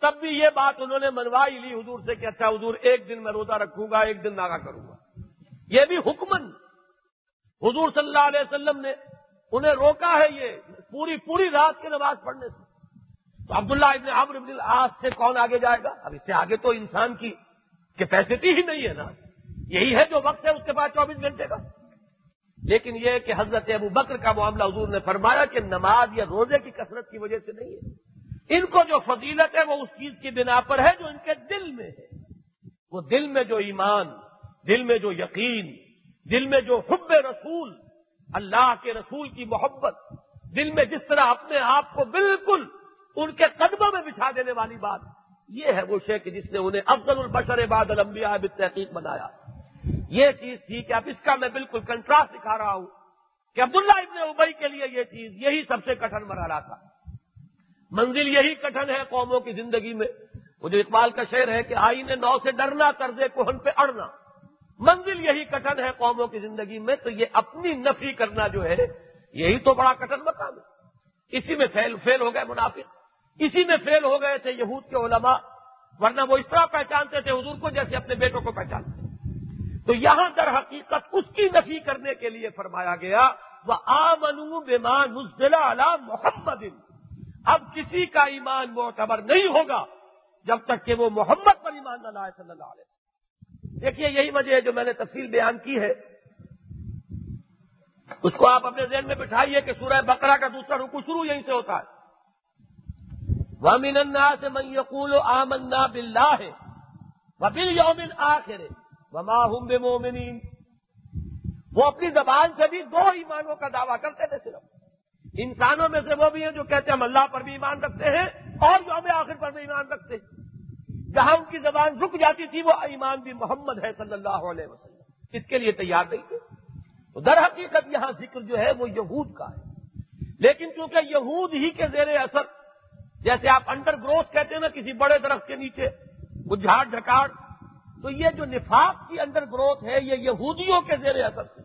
تب بھی یہ بات انہوں نے منوائی لی حضور سے کہ اچھا حضور، ایک دن میں روزہ رکھوں گا، ایک دن ناغا کروں گا۔ یہ بھی حکمن حضور صلی اللہ علیہ وسلم نے انہیں روکا ہے یہ پوری پوری رات کی نماز پڑھنے سے۔ تو عبداللہ ابن عمر ابن العاص سے کون آگے جائے گا؟ اب اس سے آگے تو انسان کی کیپیسٹی ہی نہیں ہے نا۔ یہی ہے جو وقت ہے، اس کے بعد چوبیس گھنٹے کا۔ لیکن یہ کہ حضرت ابو بکر کا معاملہ حضور نے فرمایا کہ نماز یا روزے کی کثرت کی وجہ سے نہیں ہے۔ ان کو جو فضیلت ہے، وہ اس چیز کی بنا پر ہے جو ان کے دل میں ہے۔ وہ دل میں جو ایمان، دل میں جو یقین، دل میں جو حب رسول، اللہ کے رسول کی محبت، دل میں جس طرح اپنے آپ کو بالکل ان کے قدموں میں بچھا دینے والی بات یہ ہے وہ شیخ جس نے انہیں افضل البشر بعد الانبیاء بالتحقیق بنایا۔ یہ چیز تھی کہ اب اس کا میں بالکل کنٹراسٹ دکھا رہا ہوں کہ عبداللہ ابن ابئی کے لیے یہ چیز یہی سب سے کٹن مرحلہ تھا۔ منزل یہی کٹن ہے قوموں کی زندگی میں۔ وہ جو اقبال کا شعر ہے کہ آئینے نو سے ڈرنا، طرز کوہن پہ اڑنا۔ منزل یہی کٹن ہے قوموں کی زندگی میں، تو یہ اپنی نفی کرنا جو ہے، یہی تو بڑا کٹن مقام ہے۔ اسی میں فیل فیل ہو گئے منافق۔ اسی میں فیل ہو گئے تھے یہود کے علماء، ورنہ وہ اس طرح پہچانتے تھے حضور کو جیسے اپنے بیٹوں کو پہچانتے تو یہاں در حقیقت اس کی نفی کرنے کے لیے فرمایا گیا وہ آمنو بیمان ضلع محمد۔ اب کسی کا ایمان معتبر نہیں ہوگا جب تک کہ وہ محمد پر ایمان نہ لائے صلی اللہ علیہ دیکھیے، یہی وجہ ہے جو میں نے تفصیل بیان کی ہے۔ اس کو آپ اپنے ذہن میں بٹھائیے کہ سورہ بقرہ کا دوسرا رکو شروع یہیں سے ہوتا ہے۔ وہ میننا سے میں یقول آمنا بلّہ ہے بل یومن آخر وہ بے مومنین وہ اپنی زبان سے بھی دو ایمانوں کا دعویٰ کرتے تھے صرف۔ انسانوں میں سے وہ بھی ہیں جو کہتے ہیں ہم اللہ پر بھی ایمان رکھتے ہیں اور یوم آخر پر بھی ایمان رکھتے ہیں۔ جہاں ان کی زبان رک جاتی تھی وہ ایمان بھی محمد ہے صلی اللہ علیہ وسلم۔ اس کے لیے تیار نہیں تھے۔ تو در حقیقت یہاں ذکر جو ہے وہ یہود کا ہے۔ لیکن چونکہ یہود ہی کے زیر اثر جیسے آپ انڈر گروتھ کہتے ہیں نا کسی بڑے درخت کے نیچے، وہ جھاڑ جھکاڑ، تو یہ جو نفاق کی انڈر گروتھ ہے، یہ یہودیوں کے زیر اثر تھے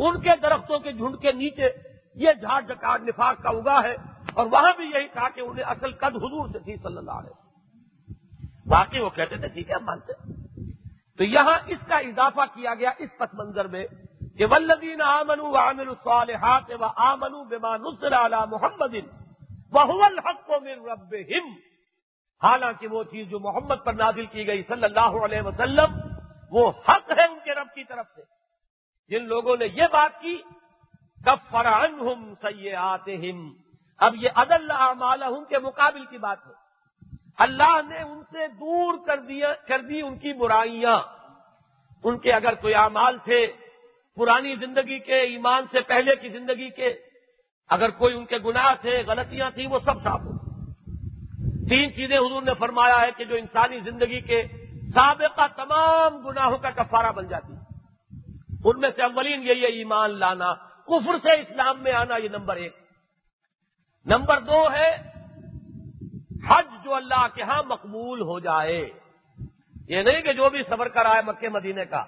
ان کے درختوں کے جھنڈ کے نیچے یہ جھاڑ جھکاڑ نفاق کا اگا ہے، اور وہاں بھی یہی تھا کہ انہیں اصل قد حضور سے تھی صلی اللہ علیہ وسلم۔ باقی وہ کہتے تھے، ٹھیک ہے مانتے تو یہاں اس کا اضافہ کیا گیا اس پس منظر میں کہ ولدین آمن عامر الصالحات و آمن بما نصر علی محمد وہ الحق کو من رب حالانکہ وہ چیز جو محمد پر نازل کی گئی صلی اللہ علیہ وسلم، وہ حق ہے ان کے رب کی طرف سے۔ جن لوگوں نے یہ بات کی کب فران ہم اب یہ عدل اعمال کے مقابل کی بات ہے۔ اللہ نے ان سے دور کر دیا، کر دی ان کی برائیاں۔ ان کے اگر کوئی اعمال تھے، پرانی زندگی کے، ایمان سے پہلے کی زندگی کے اگر کوئی ان کے گناہ تھے، غلطیاں تھیں، وہ سب صاف ہو تین چیزیں حضور نے فرمایا ہے کہ جو انسانی زندگی کے سابقہ تمام گناہوں کا کفارہ بن جاتی۔ ان میں سے اولین یہی ہے ایمان لانا۔ کفر سے اسلام میں آنا، یہ نمبر ایک۔ نمبر دو ہے، حج جو اللہ کے ہاں مقبول ہو جائے۔ یہ نہیں کہ جو بھی سفر کر آئے مکے مدینے کا،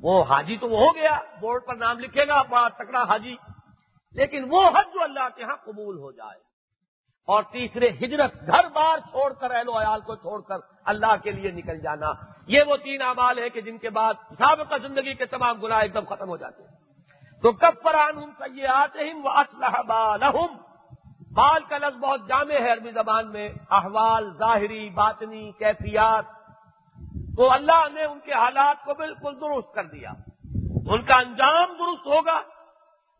وہ حاجی تو وہ ہو گیا، بورڈ پر نام لکھے گا بڑا تکڑا حاجی۔ لیکن وہ حج جو اللہ کے ہاں قبول ہو جائے۔ اور تیسرے، ہجرت، گھر بار چھوڑ کر، اہل و عیال کو چھوڑ کر اللہ کے لیے نکل جانا۔ یہ وہ تین اعمال ہے کہ جن کے بعد سابقہ زندگی کے تمام گناہ ایک دم ختم ہو جاتے ہیں۔ تو کب فران ہوں سیاحت وہ بالحم بال کا لفظ بہت جامع ہے عربی زبان میں۔ احوال، ظاہری، باطنی، کیفیات۔ تو اللہ نے ان کے حالات کو بالکل درست کر دیا۔ ان کا انجام درست ہوگا۔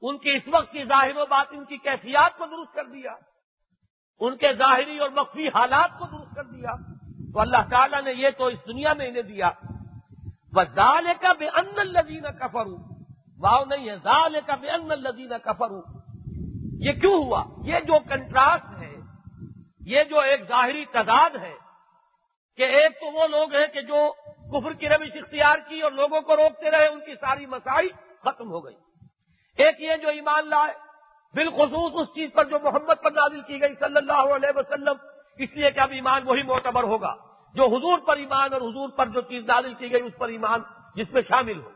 ان کی اس وقت کی ظاہر و باطن کی کیفیات کو درست کر دیا، ان کے ظاہری اور مخفی حالات کو درست کر دیا۔ تو اللہ تعالیٰ نے یہ تو اس دنیا میں انہیں دیا۔ بس زال کا بے ان الدین کفرو واؤ نہیں ہے زال کا بے ان الدین کفرو یہ کیوں ہوا؟ یہ جو کنٹراسٹ ہے، یہ جو ایک ظاہری تعداد ہے کہ ایک تو وہ لوگ ہیں کہ جو کفر کی روش اختیار کی اور لوگوں کو روکتے رہے، ان کی ساری مسائی ختم ہو گئی۔ ایک یہ جو ایمان لائے بالخصوص اس چیز پر جو محمد پر نازل کی گئی صلی اللہ علیہ وسلم، اس لیے کہ اب ایمان وہی معتبر ہوگا، جو حضور پر ایمان اور حضور پر جو چیز نازل کی گئی، اس پر ایمان جس میں شامل ہو۔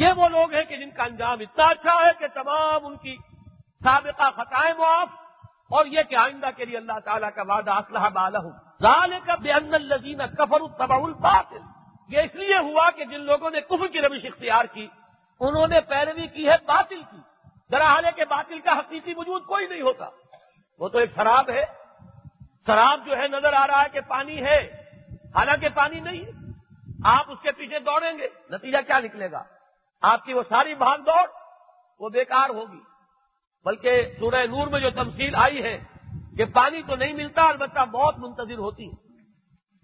یہ وہ لوگ ہیں کہ جن کا انجام اتنا اچھا ہے کہ تمام ان کی سابقہ خطائیں معاف، اور یہ کہ آئندہ کے لیے اللہ تعالیٰ کا وعدہ اسلحہ بالہ ظال کا بے الزین کفر الطبا الباطل۔ یہ اس لیے ہوا کہ جن لوگوں نے کفر کی روش اختیار کی انہوں نے پیروی کی ہے باطل کی۔ حال ہے کہ باطل کا حقیقی وجود کوئی نہیں ہوتا۔ وہ تو ایک شراب ہے۔ شراب جو ہے نظر آ رہا ہے کہ پانی ہے۔ حالانکہ پانی نہیں ہے۔ آپ اس کے پیچھے دوڑیں گے۔ نتیجہ کیا نکلے گا؟ آپ کی وہ ساری بھاگ دوڑ وہ بیکار ہوگی۔ بلکہ سورہ نور میں جو تمثیل آئی ہے کہ پانی تو نہیں ملتا، البتہ بہت منتظر ہوتی ہے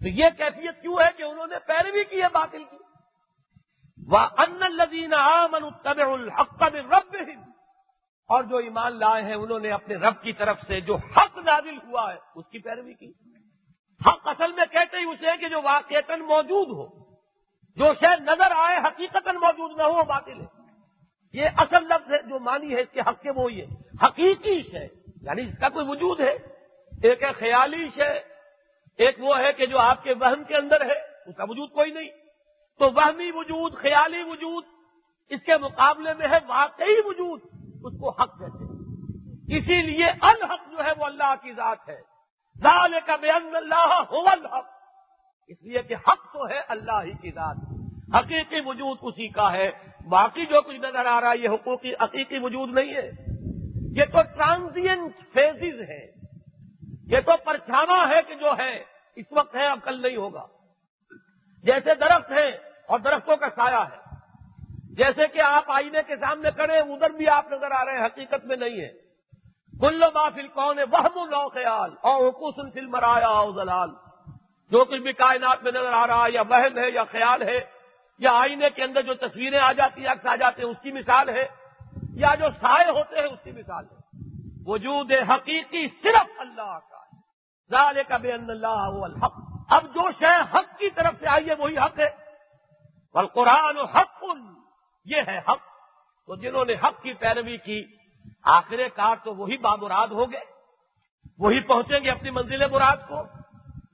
تو یہ کیفیت کیوں ہے کہ انہوں نے پیروی کی ہے باطل کی؟ ان لذین من تب الحق رب اور جو ایمان لائے ہیں، انہوں نے اپنے رب کی طرف سے جو حق نازل ہوا ہے، اس کی پیروی کی۔ حق اصل میں کہتے ہی اسے کہ جو واقع موجود ہو، جو شاید نظر آئے حقیقت موجود نہ ہو باطل ہے۔ یہ اصل لفظ ہے، جو مانی ہے اس کے حق کے، وہ یہ۔ حقیقی شے یعنی اس کا کوئی وجود ہے۔ ایک ہے خیالی شے، ایک وہ ہے کہ جو آپ کے وہم کے اندر ہے، اس کا وجود کوئی نہیں۔ تو وہمی وجود، خیالی وجود، اس کے مقابلے میں ہے واقعی وجود، اس کو حق کہتے ہیں۔ اسی لیے الحق جو ہے وہ اللہ کی ذات ہے۔ ذال کا بے اللہ ہو الحق۔ اس لیے کہ حق تو ہے اللہ ہی کی ذات۔ حقیقی وجود اسی کا ہے۔ باقی جو کچھ نظر آ رہا ہے، یہ حقوقی، حقیقی وجود نہیں ہے۔ یہ تو ٹرانزینٹ فیزز ہے یہ تو پرچھاوا ہے کہ جو ہے، اس وقت ہے، اب کل نہیں ہوگا۔ جیسے درخت ہے اور درختوں کا سایہ ہے۔ جیسے کہ آپ آئینے کے سامنے کھڑے ہیں، ادھر بھی آپ نظر آ رہے ہیں، حقیقت میں نہیں ہے۔ کلو بافل کون ہے وہ لو خیال اور حکوسن فل مرایا زلال جو کچھ بھی کائنات میں نظر آ رہا ہے، یا وہم ہے، یا خیال ہے، یا آئینے کے اندر جو تصویریں آ جاتی ہیں آ جاتے ہیں، اس کی مثال ہے۔ یا جو سائے ہوتے ہیں، اس کی مثال ہے۔ وجود حقیقی صرف اللہ کا ظال کا بے اللہ الحق۔ اب جو شے حق کی طرف سے آئیے وہی حق ہے۔ قرآن حق، یہ ہے حق۔ تو جنہوں نے حق کی پیروی کی آخر کار تو وہی بامراد ہو گئے۔ وہی پہنچیں گے اپنی منزل مراد کو۔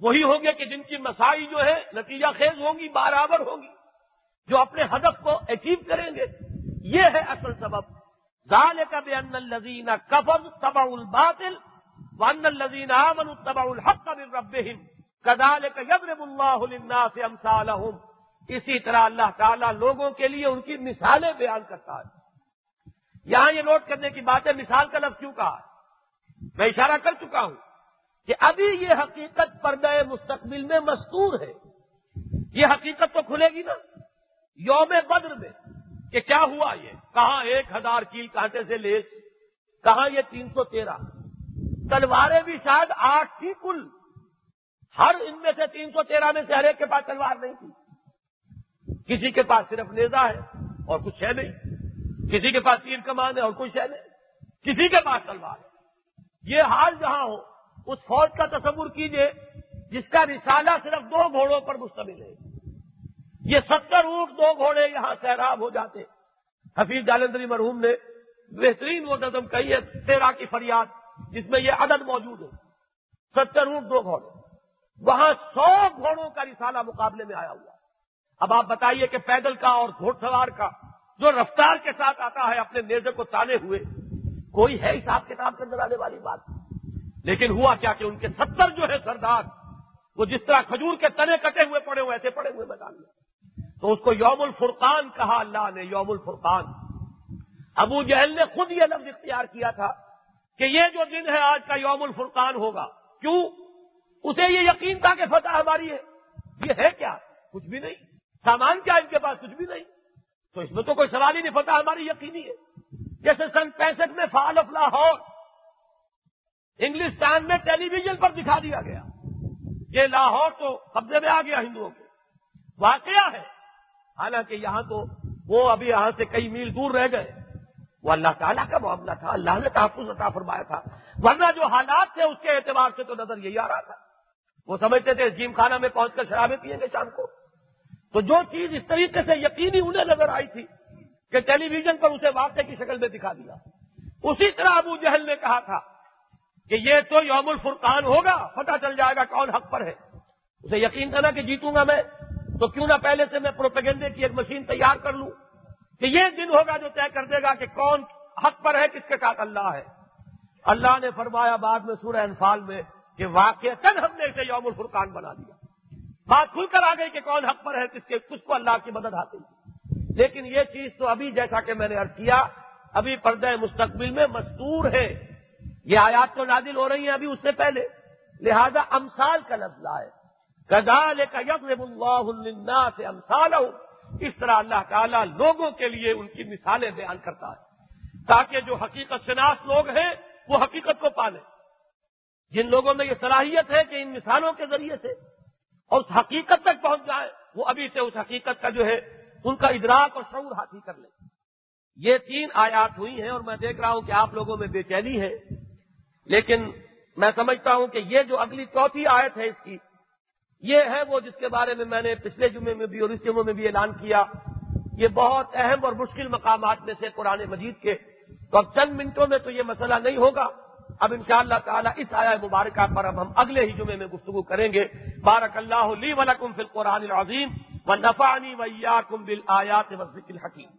وہی ہوں گے کہ جن کی مسائی جو ہے، نتیجہ خیز ہوں گی، برابر ہوگی جو اپنے ہدف کو اچیو کریں گے۔ یہ ہے اصل سبب۔ ظال کا بے ان الزین کفر تبا الباطل ون الزین امن تبا الحق رب کدال کا یبر اللہ سے اسی طرح اللہ تعالیٰ لوگوں کے لیے ان کی مثالیں بیان کرتا ہے۔ یہاں یہ نوٹ کرنے کی بات ہے، مثال کا لفظ کیوں کہا میں اشارہ کر چکا ہوں کہ ابھی یہ حقیقت پردہ مستقبل میں مستور ہے۔ یہ حقیقت تو کھلے گی نا۔ یوم بدر میں کہ کیا ہوا یہ؟ کہاں ایک ہزار کیل کانٹے سے لیس؟ کہاں یہ تین سو تیرہ؟ تلواریں بھی شاید آٹھ تھی کل۔ ہر ان میں سے تین سو تیرہ میں سے ہر ایک کے پاس تلوار نہیں تھی۔ کسی کے پاس صرف نیزا ہے اور کچھ ہے نہیں، کسی کے پاس تیر کمان ہے اور کچھ ہے نہیں، کسی کے پاس تلوار ہے۔ یہ حال جہاں ہو، اس فوج کا تصور کیجیے جس کا رسالہ صرف دو گھوڑوں پر مشتمل ہے۔ یہ ستر اونٹ دو گھوڑے یہاں سیراب ہو جاتے۔ حفیظ جالندری مرحوم نے بہترین وہ نظم کہی ہے تیرا کی فریاد، جس میں یہ عدد موجود ہے۔ ستر اونٹ دو گھوڑے۔ وہاں سو گھوڑوں کا رسالہ مقابلے میں آیا ہوا۔ اب آپ بتائیے کہ پیدل کا اور گھوڑ سوار کا جو رفتار کے ساتھ آتا ہے اپنے نیزے کو تانے ہوئے، کوئی ہے حساب کتاب کے اندر آنے والی بات؟ لیکن ہوا کیا کہ ان کے ستر جو ہے سردار، وہ جس طرح کھجور کے تنے کٹے ہوئے پڑے ہوئے، ایسے پڑے ہوئے میدان میں۔ تو اس کو یوم الفرقان کہا اللہ نے، یوم الفرقان۔ ابو جہل نے خود یہ لفظ اختیار کیا تھا کہ یہ جو دن ہے آج کا یوم الفرقان ہوگا۔ کیوں؟ اسے یہ یقین تھا کہ فتح ہماری ہے۔ یہ ہے کیا؟ کچھ بھی نہیں۔ سامان کیا ان کے پاس کچھ بھی نہیں۔ تو اس میں تو کوئی سوال ہی نہیں پتا ہماری یقینی ہے۔ جیسے سن پینسٹھ میں فال آف لاہور، انگلستان میں ٹیلی ویژن پر دکھا دیا گیا۔ یہ لاہور تو قبضے میں آ گیا ہندوؤں کے۔ واقعہ ہے۔ حالانکہ یہاں تو وہ ابھی یہاں سے کئی میل دور رہ گئے۔ وہ اللہ تعالیٰ کا معاملہ تھا، اللہ نے تحفظ عطا فرمایا تھا۔ ورنہ جو حالات تھے اس کے اعتبار سے تو نظر یہی آ رہا تھا۔ وہ سمجھتے تھے جیم خانہ میں پہنچ کر شرابیں پیئیں گے شام کو۔ تو جو چیز اس طریقے سے یقینی انہیں نظر آئی تھی کہ ٹیلی ویژن پر اسے واقعے کی شکل میں دکھا دیا۔ اسی طرح ابو جہل نے کہا تھا کہ یہ تو یوم الفرقان ہوگا، پتہ چل جائے گا کون حق پر ہے۔ اسے یقین تھا نا کہ جیتوں گا میں، تو کیوں نہ پہلے سے میں پروپیگنڈے کی ایک مشین تیار کر لوں۔ کہ یہ دن ہوگا جو طے کر دے گا کہ کون حق پر ہے، کس کے ساتھ اللہ ہے۔ اللہ نے فرمایا بعد میں سورہ انفال میں کہ واقع ہم نے اسے یوم الفرقان بنا دیا۔ بات کھل کر آ گئی کہ کون حق پر ہے، کس کے کس کو اللہ کی مدد حاصل کی۔ لیکن یہ چیز تو ابھی جیسا کہ میں نے ارد کیا، ابھی پردہ مستقبل میں مستور ہے۔ یہ آیات تو نادل ہو رہی ہیں ابھی اس سے پہلے۔ لہذا امسال کا لفظ ہے کزال کا یقر اللہ سے امسال اس طرح اللہ تعالیٰ لوگوں کے لیے ان کی مثالیں بیان کرتا ہے۔ تاکہ جو حقیقت شناس لوگ ہیں، وہ حقیقت کو پالیں۔ جن لوگوں میں یہ صلاحیت ہے کہ ان مثالوں کے ذریعے سے اور اس حقیقت تک پہنچ جائے، وہ ابھی سے اس حقیقت کا جو ہے، ان کا ادراک اور شعور حاصل کر لیں یہ تین آیات ہوئی ہیں اور میں دیکھ رہا ہوں کہ آپ لوگوں میں بے چینی ہے۔ لیکن میں سمجھتا ہوں کہ یہ جو اگلی چوتھی آیت ہے اس کی، یہ ہے وہ جس کے بارے میں میں نے پچھلے جمعے میں بھی اور اس جمعے میں بھی اعلان کیا۔ یہ بہت اہم اور مشکل مقامات میں سے قرآن مجید کے۔ تو اب چند منٹوں میں تو یہ مسئلہ نہیں ہوگا۔ اب ان شاء اللہ تعالیٰ اس آیا مبارکہ پر اب ہم اگلے ہی جمعے میں گفتگو کریں گے۔ بارک اللہ لی ولکم فی القرآن العظیم و نفانی ویا کم بل آیات ذکر الحکیم۔